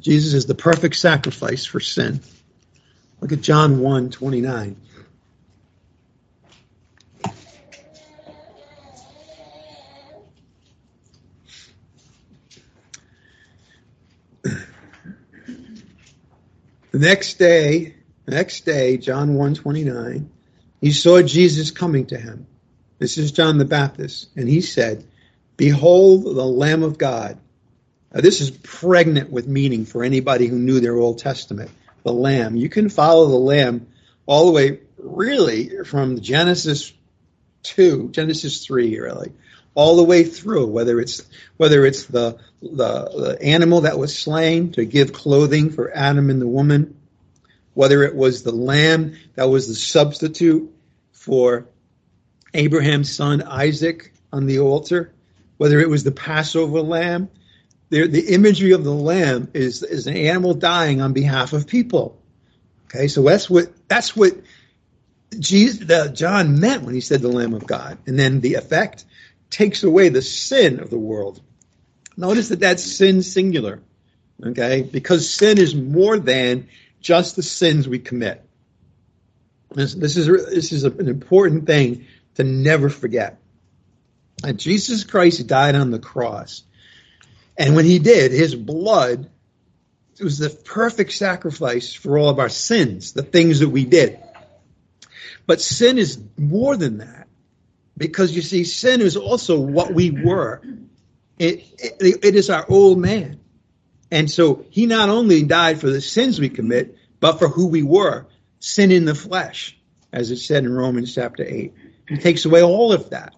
Jesus is the perfect sacrifice for sin. Look at John 1 29. The next day, next day, John 129, he saw Jesus coming to him. This is John the Baptist. And he said, Behold the Lamb of God. Now, this is pregnant with meaning for anybody who knew their Old Testament. The Lamb. You can follow the Lamb all the way, really, from Genesis 2, Genesis 3, really, all the way through, whether it's whether it's the, the, the animal that was slain to give clothing for Adam and the woman, whether it was the lamb that was the substitute for Abraham's son Isaac on the altar, whether it was the Passover lamb. The, the imagery of the lamb is, is an animal dying on behalf of people. Okay, so that's what that's what Jesus, the, John meant when he said the Lamb of God, and then the effect takes away the sin of the world. Notice that that's sin singular. Okay? Because sin is more than just the sins we commit. This, this is, this is an important thing to never forget. And Jesus Christ died on the cross. And when he did, his blood was the perfect sacrifice for all of our sins, the things that we did. But sin is more than that. Because you see, sin is also what we were. It, it, it is our old man. And so he not only died for the sins we commit, but for who we were, sin in the flesh, as it said in Romans chapter 8. He takes away all of that.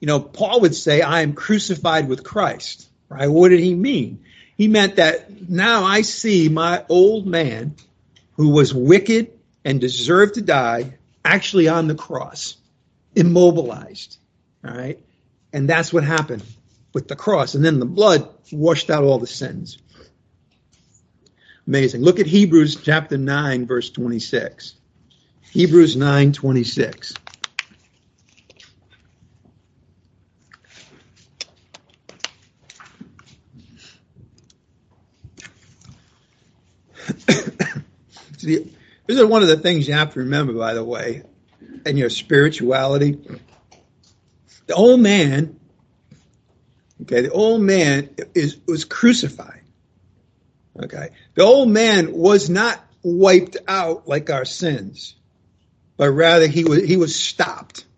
You know, Paul would say, I am crucified with Christ. Right? What did he mean? He meant that now I see my old man who was wicked and deserved to die actually on the cross, immobilized. All right. And that's what happened with the cross. And then the blood washed out all the sins. Amazing. Look at Hebrews chapter 9, verse 26. Hebrews 9, 26. See, this is one of the things you have to remember, by the way, in your spirituality. The old man, okay, the old man is was crucified. Okay, the old man was not wiped out like our sins, but rather he was he was stopped.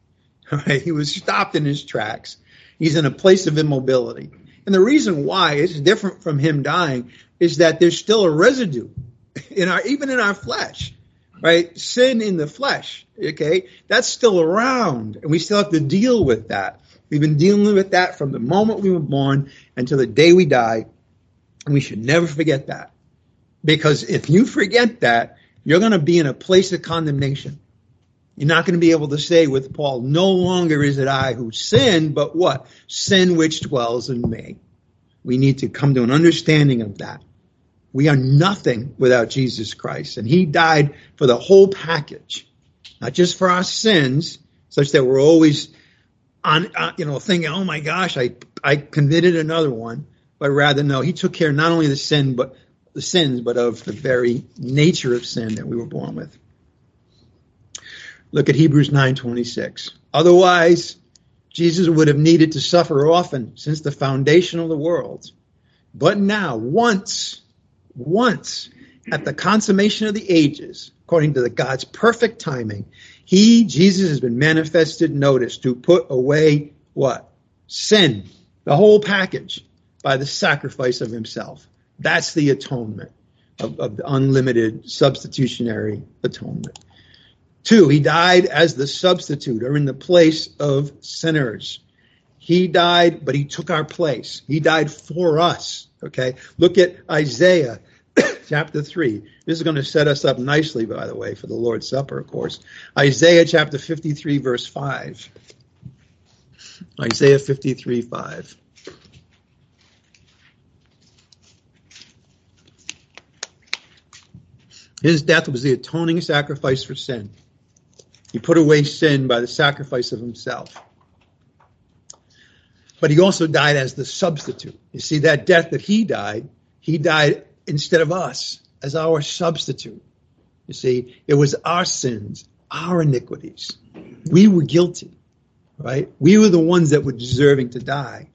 Right, he was stopped in his tracks. He's in a place of immobility, and the reason why it's different from him dying is that there's still a residue in our even in our flesh right sin in the flesh okay? That's still around and we still have to deal with that. We've been dealing with that from the moment we were born until the day we die and we should never forget that. Because if you forget that you're going to be in a place of condemnation. You're not going to be able to say with paul no longer is it i who sin but what? Sin which dwells in me. We need to come to an understanding of that. We are nothing without Jesus Christ. And he died for the whole package, not just for our sins, such that we're always on, uh, you know, thinking, oh my gosh, I, I committed another one, but rather, no, he took care not only the sin, but the sins, but of the very nature of sin that we were born with. Look at Hebrews 9:26. Otherwise, Jesus would have needed to suffer often since the foundation of the world. But now, once once at the consummation of the ages, according to the God's perfect timing, he, Jesus, has been manifested, notice, to put away what? Sin, the whole package, by the sacrifice of himself. That's the atonement of, of the unlimited substitutionary atonement. Two, he died as the substitute or in the place of sinners. He died, but he took our place. He died for us. Okay. Look at Isaiah chapter 3. This is going to set us up nicely, by the way, for the Lord's Supper, of course. Isaiah chapter 53, verse 5. Isaiah 53, 5. His death was the atoning sacrifice for sin. He put away sin by the sacrifice of himself. But he also died as the substitute. You see, that death that he died, he died instead of us as our substitute. You see, it was our sins, our iniquities. We were guilty, right? We were the ones that were deserving to die,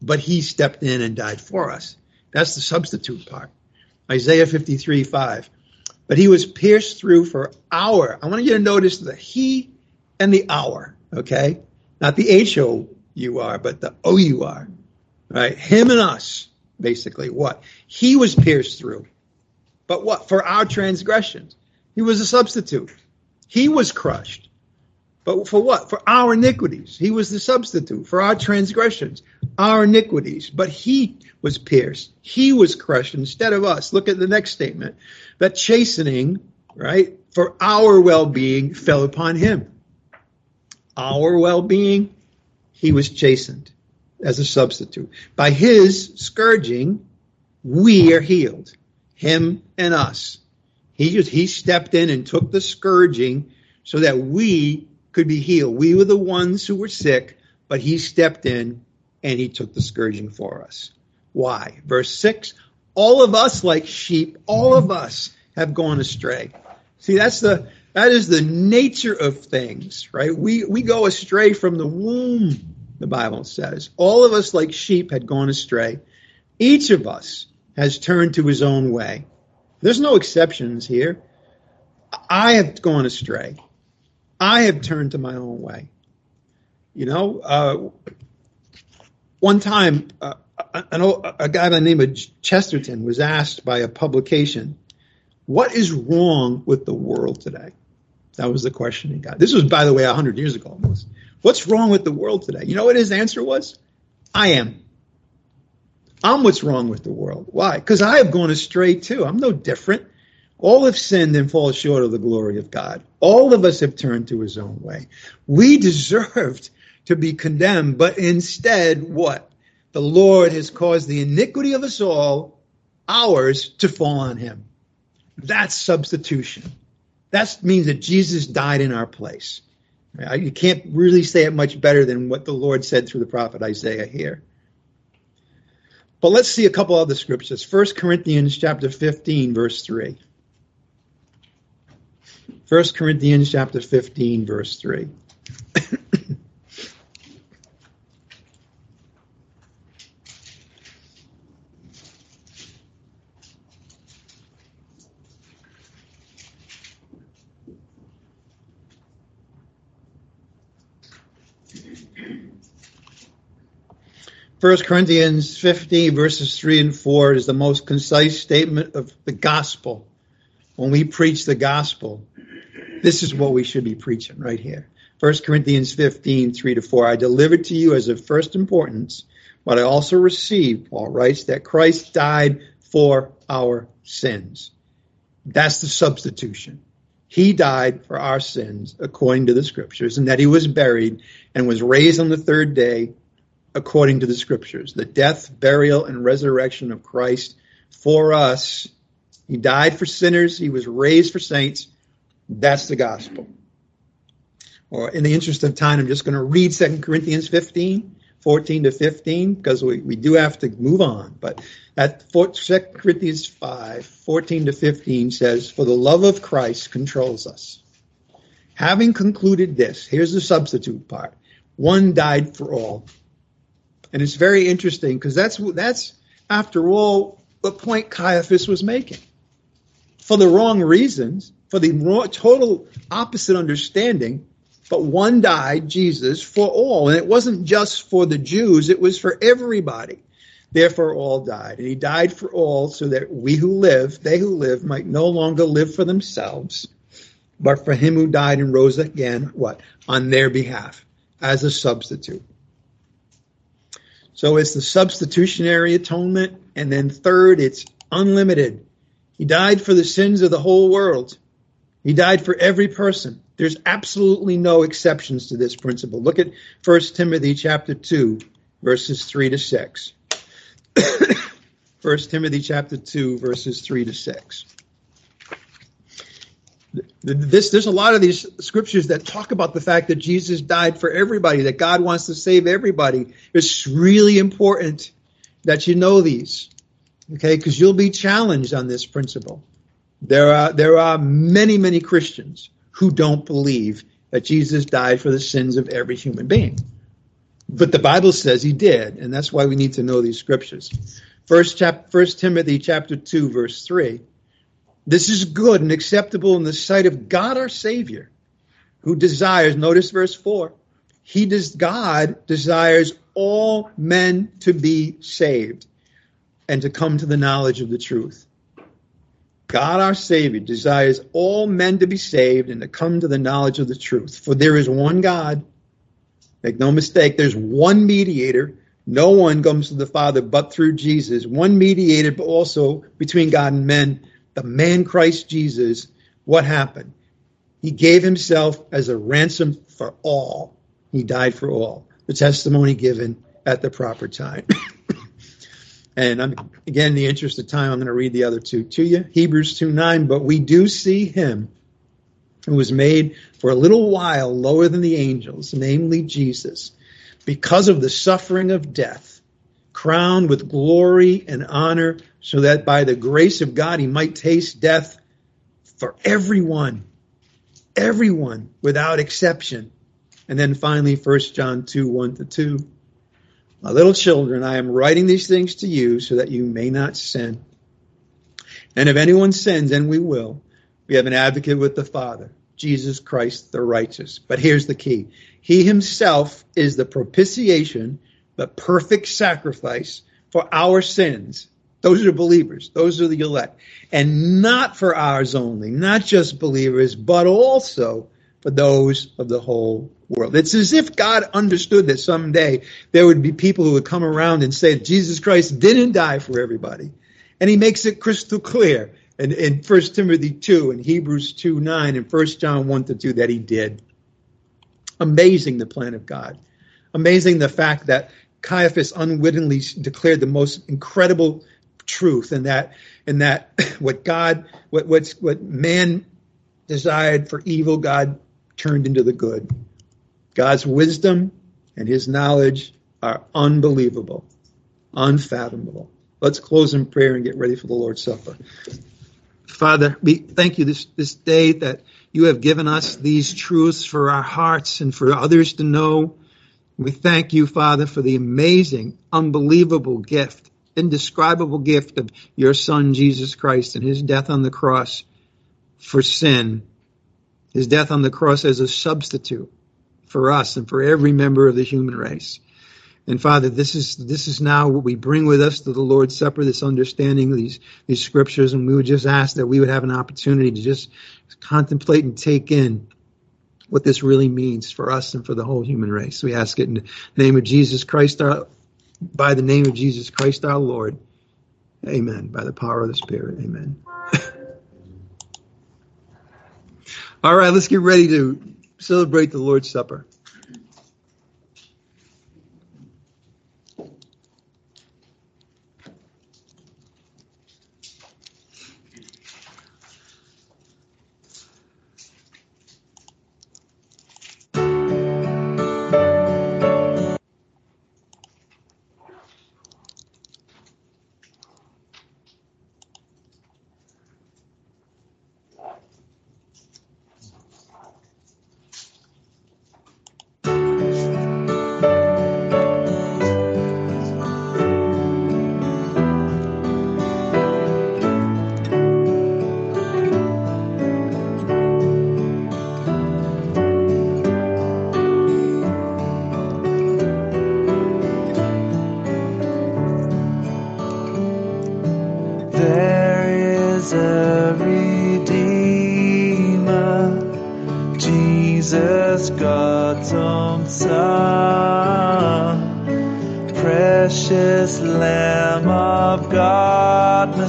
but he stepped in and died for us. That's the substitute part. Isaiah 53, 5. But he was pierced through for our. I want you to notice the he and the our, okay? Not the H O U R, but the O U R, right? Him and us basically. What? He was pierced through. But what? For our transgressions. He was a substitute. He was crushed. But for what? For our iniquities. He was the substitute for our transgressions, our iniquities. But he was pierced. He was crushed instead of us. Look at the next statement. That chastening, right, for our well being fell upon him. Our well being, he was chastened as a substitute. By his scourging, we are healed. Him and us. He just, he stepped in and took the scourging so that we could be healed. We were the ones who were sick, but he stepped in and he took the scourging for us. Why? Verse 6 All of us, like sheep, all of us have gone astray. See, that's the that is the nature of things, right? We we go astray from the womb, the Bible says. All of us like sheep had gone astray. Each of us has turned to his own way. There's no exceptions here. I have gone astray. I have turned to my own way. You know, uh, one time, uh, a, a guy by the name of Chesterton was asked by a publication, What is wrong with the world today? That was the question he got. This was, by the way, 100 years ago almost. What's wrong with the world today? You know what his answer was? I am. I'm what's wrong with the world. Why? Because I have gone astray too. I'm no different. All have sinned and fall short of the glory of God. All of us have turned to his own way. We deserved to be condemned, but instead, what? The Lord has caused the iniquity of us all, ours, to fall on him. That's substitution. That means that Jesus died in our place. You can't really say it much better than what the Lord said through the prophet Isaiah here. But let's see a couple other scriptures. 1 Corinthians chapter 15, verse 3. 1 Corinthians chapter 15, verse 3. 1 Corinthians 15, verses 3 and 4 is the most concise statement of the gospel. When we preach the gospel, this is what we should be preaching right here. 1 Corinthians 15, 3 to 4. I delivered to you as of first importance, but I also received, Paul writes, that Christ died for our sins. That's the substitution. He died for our sins according to the scriptures, and that he was buried and was raised on the third day according to the scriptures. The death, burial, and resurrection of Christ for us. He died for sinners. He was raised for saints. That's the gospel. Or in the interest of time, I'm just going to read 2 Corinthians 15, 14 to 15, because we, we do have to move on. But at 2 Corinthians 5, 14 to 15 says, For the love of Christ controls us. Having concluded this, here's the substitute part. One died for all, and it's very interesting because that's that's after all the point Caiaphas was making. For the wrong reasons, for the total opposite understanding, but one died, Jesus, for all. And it wasn't just for the Jews, it was for everybody. Therefore, all died. And he died for all so that we who live, they who live, might no longer live for themselves, but for him who died and rose again, what? On their behalf, as a substitute. So it's the substitutionary atonement. And then third, it's unlimited. He died for the sins of the whole world. He died for every person. There's absolutely no exceptions to this principle. Look at 1 Timothy chapter 2, verses 3 to 6. 1 Timothy chapter 2, verses 3 to 6 this there's a lot of these scriptures that talk about the fact that Jesus died for everybody, that God wants to save everybody. It's really important that you know these, okay? Because you'll be challenged on this principle. There are there are many many Christians who don't believe that Jesus died for the sins of every human being, but the Bible says he did, and that's why we need to know these scriptures. First chap, First Timothy chapter two verse three this is good and acceptable in the sight of God our Savior, who desires, notice verse 4, he does, God desires all men to be saved and to come to the knowledge of the truth. God our Savior desires all men to be saved and to come to the knowledge of the truth. For there is one God. Make no mistake, there's one mediator. No one comes to the Father but through Jesus. One mediator, but also between God and men, the man Christ Jesus, what happened? He gave himself as a ransom for all. He died for all. The testimony given at the proper time. and I'm, again, in the interest of time, I'm going to read the other two to you. Hebrews 2 9, but we do see him who was made for a little while lower than the angels, namely Jesus, because of the suffering of death crowned with glory and honor, so that by the grace of God he might taste death for everyone, everyone without exception. And then finally, 1 John 2 1 to 2. My little children, I am writing these things to you so that you may not sin. And if anyone sins, and we will, we have an advocate with the Father, Jesus Christ the righteous. But here's the key He himself is the propitiation, the perfect sacrifice for our sins. Those are believers, those are the elect. And not for ours only, not just believers, but also for those of the whole world. It's as if God understood that someday there would be people who would come around and say Jesus Christ didn't die for everybody. And he makes it crystal clear in, in 1 Timothy 2 and Hebrews 2 9 and 1 John 1 to 2 that he did. Amazing the plan of God. Amazing the fact that Caiaphas unwittingly declared the most incredible truth and that and that what God what what's what man desired for evil God turned into the good. God's wisdom and his knowledge are unbelievable, unfathomable. Let's close in prayer and get ready for the Lord's Supper. Father, we thank you this, this day that you have given us these truths for our hearts and for others to know. We thank you, Father, for the amazing, unbelievable gift, indescribable gift of your Son, Jesus Christ, and his death on the cross for sin, his death on the cross as a substitute for us and for every member of the human race. And Father, this is this is now what we bring with us to the Lord's Supper, this understanding these these scriptures, and we would just ask that we would have an opportunity to just contemplate and take in what this really means for us and for the whole human race. We ask it in the name of Jesus Christ, our, by the name of Jesus Christ our Lord. Amen. By the power of the Spirit. Amen. All right, let's get ready to celebrate the Lord's Supper.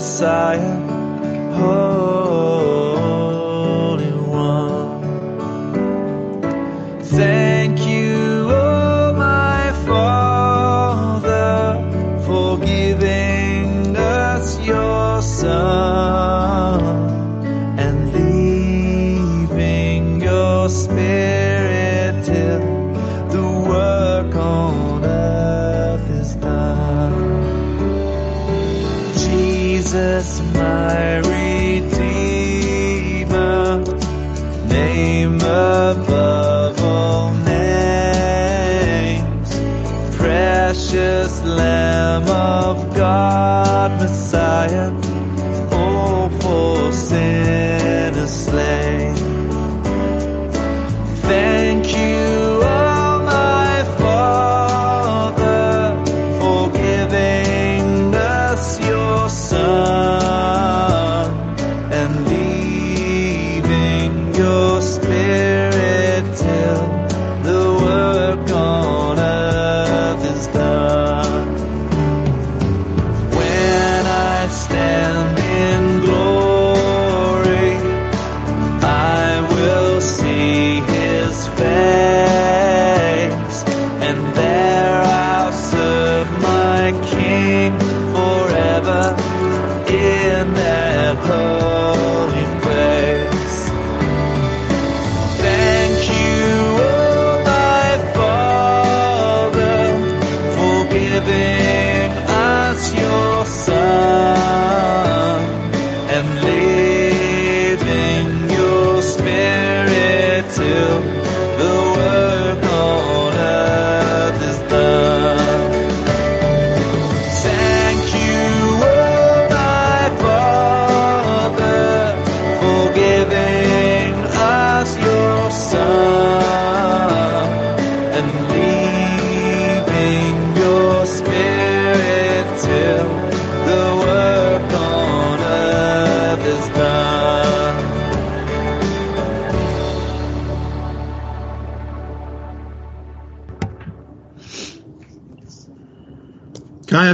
Living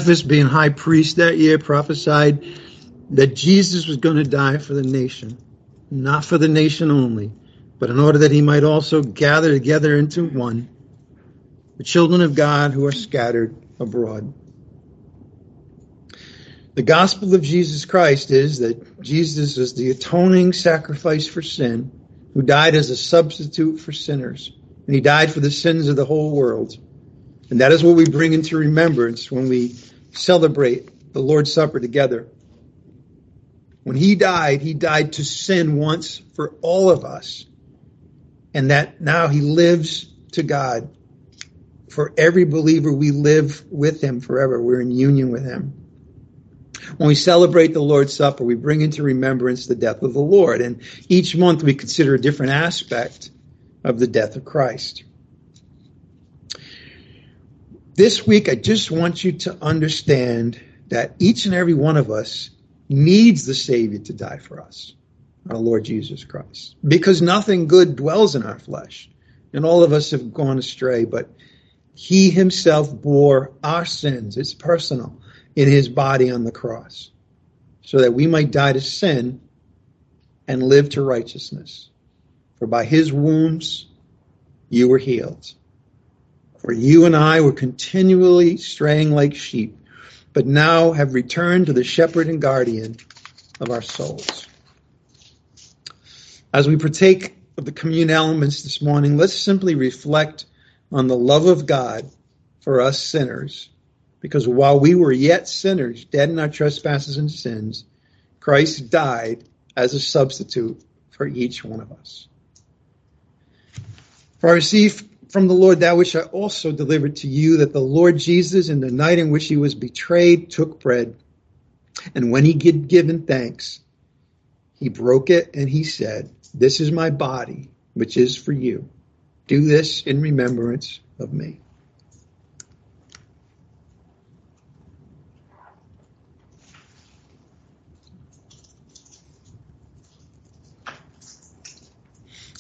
Caiaphas, being high priest that year, prophesied that Jesus was going to die for the nation, not for the nation only, but in order that he might also gather together into one the children of God who are scattered abroad. The gospel of Jesus Christ is that Jesus is the atoning sacrifice for sin, who died as a substitute for sinners. And he died for the sins of the whole world. And that is what we bring into remembrance when we celebrate the Lord's Supper together. When he died, he died to sin once for all of us. And that now he lives to God. For every believer, we live with him forever. We're in union with him. When we celebrate the Lord's Supper, we bring into remembrance the death of the Lord. And each month we consider a different aspect of the death of Christ. This week, I just want you to understand that each and every one of us needs the Savior to die for us, our Lord Jesus Christ, because nothing good dwells in our flesh. And all of us have gone astray, but He Himself bore our sins. It's personal in his body on the cross so that we might die to sin and live to righteousness. For by his wounds you were healed. For you and I were continually straying like sheep, but now have returned to the shepherd and guardian of our souls. As we partake of the communion elements this morning, let's simply reflect on the love of God for us sinners because while we were yet sinners, dead in our trespasses and sins, Christ died as a substitute for each one of us. For I received from the Lord that which I also delivered to you, that the Lord Jesus, in the night in which he was betrayed, took bread. And when he had given thanks, he broke it and he said, This is my body, which is for you. Do this in remembrance of me.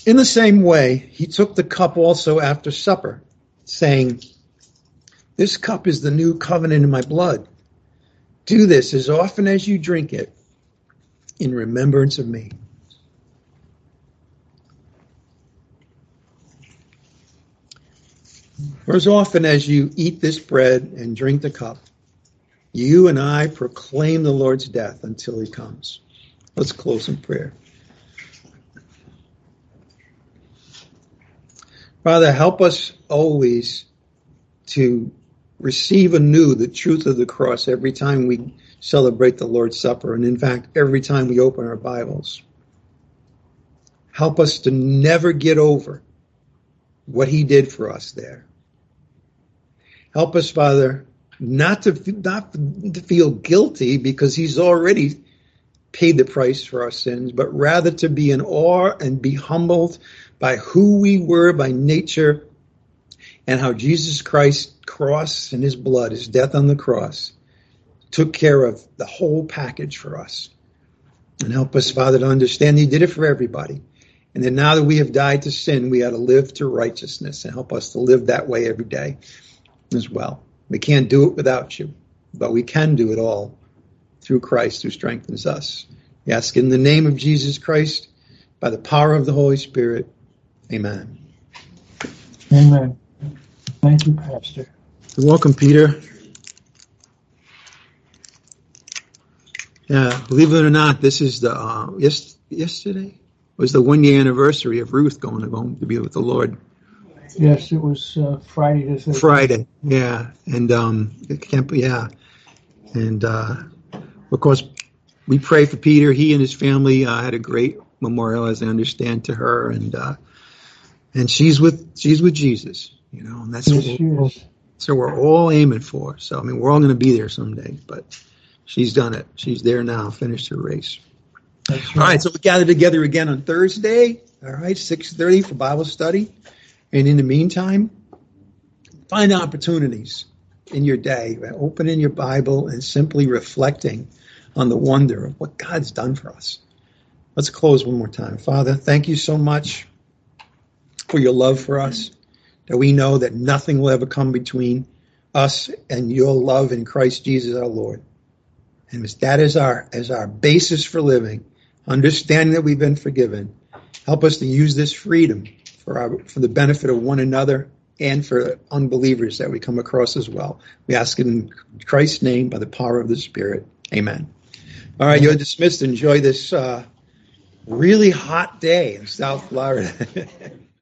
In the same way, he took the cup also after supper, saying, This cup is the new covenant in my blood. Do this as often as you drink it in remembrance of me. For as often as you eat this bread and drink the cup, you and I proclaim the Lord's death until he comes. Let's close in prayer. Father, help us always to receive anew the truth of the cross every time we celebrate the Lord's Supper, and in fact, every time we open our Bibles. Help us to never get over what He did for us there. Help us, Father, not to not to feel guilty because He's already paid the price for our sins, but rather to be in awe and be humbled by who we were by nature and how Jesus Christ's cross and his blood, his death on the cross, took care of the whole package for us. And help us, Father, to understand he did it for everybody. And then now that we have died to sin, we ought to live to righteousness and help us to live that way every day as well. We can't do it without you, but we can do it all through Christ who strengthens us. We ask in the name of Jesus Christ, by the power of the Holy Spirit. Amen. Amen. Thank you, Pastor. You're welcome, Peter. Yeah, believe it or not, this is the uh, yes, yesterday was the one year anniversary of Ruth going home to be with the Lord. Yes, it was uh, Friday the 13th. Friday, yeah, and um, it can't be, yeah, and uh, of course, we pray for Peter. He and his family uh, had a great memorial, as I understand, to her, and uh, and she's with she's with Jesus, you know, and that's Yes, what we're, so we're all aiming for. So I mean, we're all going to be there someday, but she's done it. She's there now, finished her race. That's All right, so we gather together again on Thursday. All right, six thirty for Bible study, and in the meantime, find opportunities in your day, opening your Bible and simply reflecting on the wonder of what God's done for us. Let's close one more time. Father, thank you so much for your love for us, that we know that nothing will ever come between us and your love in Christ Jesus our Lord. And as that is our as our basis for living, understanding that we've been forgiven. Help us to use this freedom for our for the benefit of one another and for unbelievers that we come across as well. We ask it in Christ's name by the power of the Spirit. Amen. All right, you're dismissed. Enjoy this uh, really hot day in South Florida.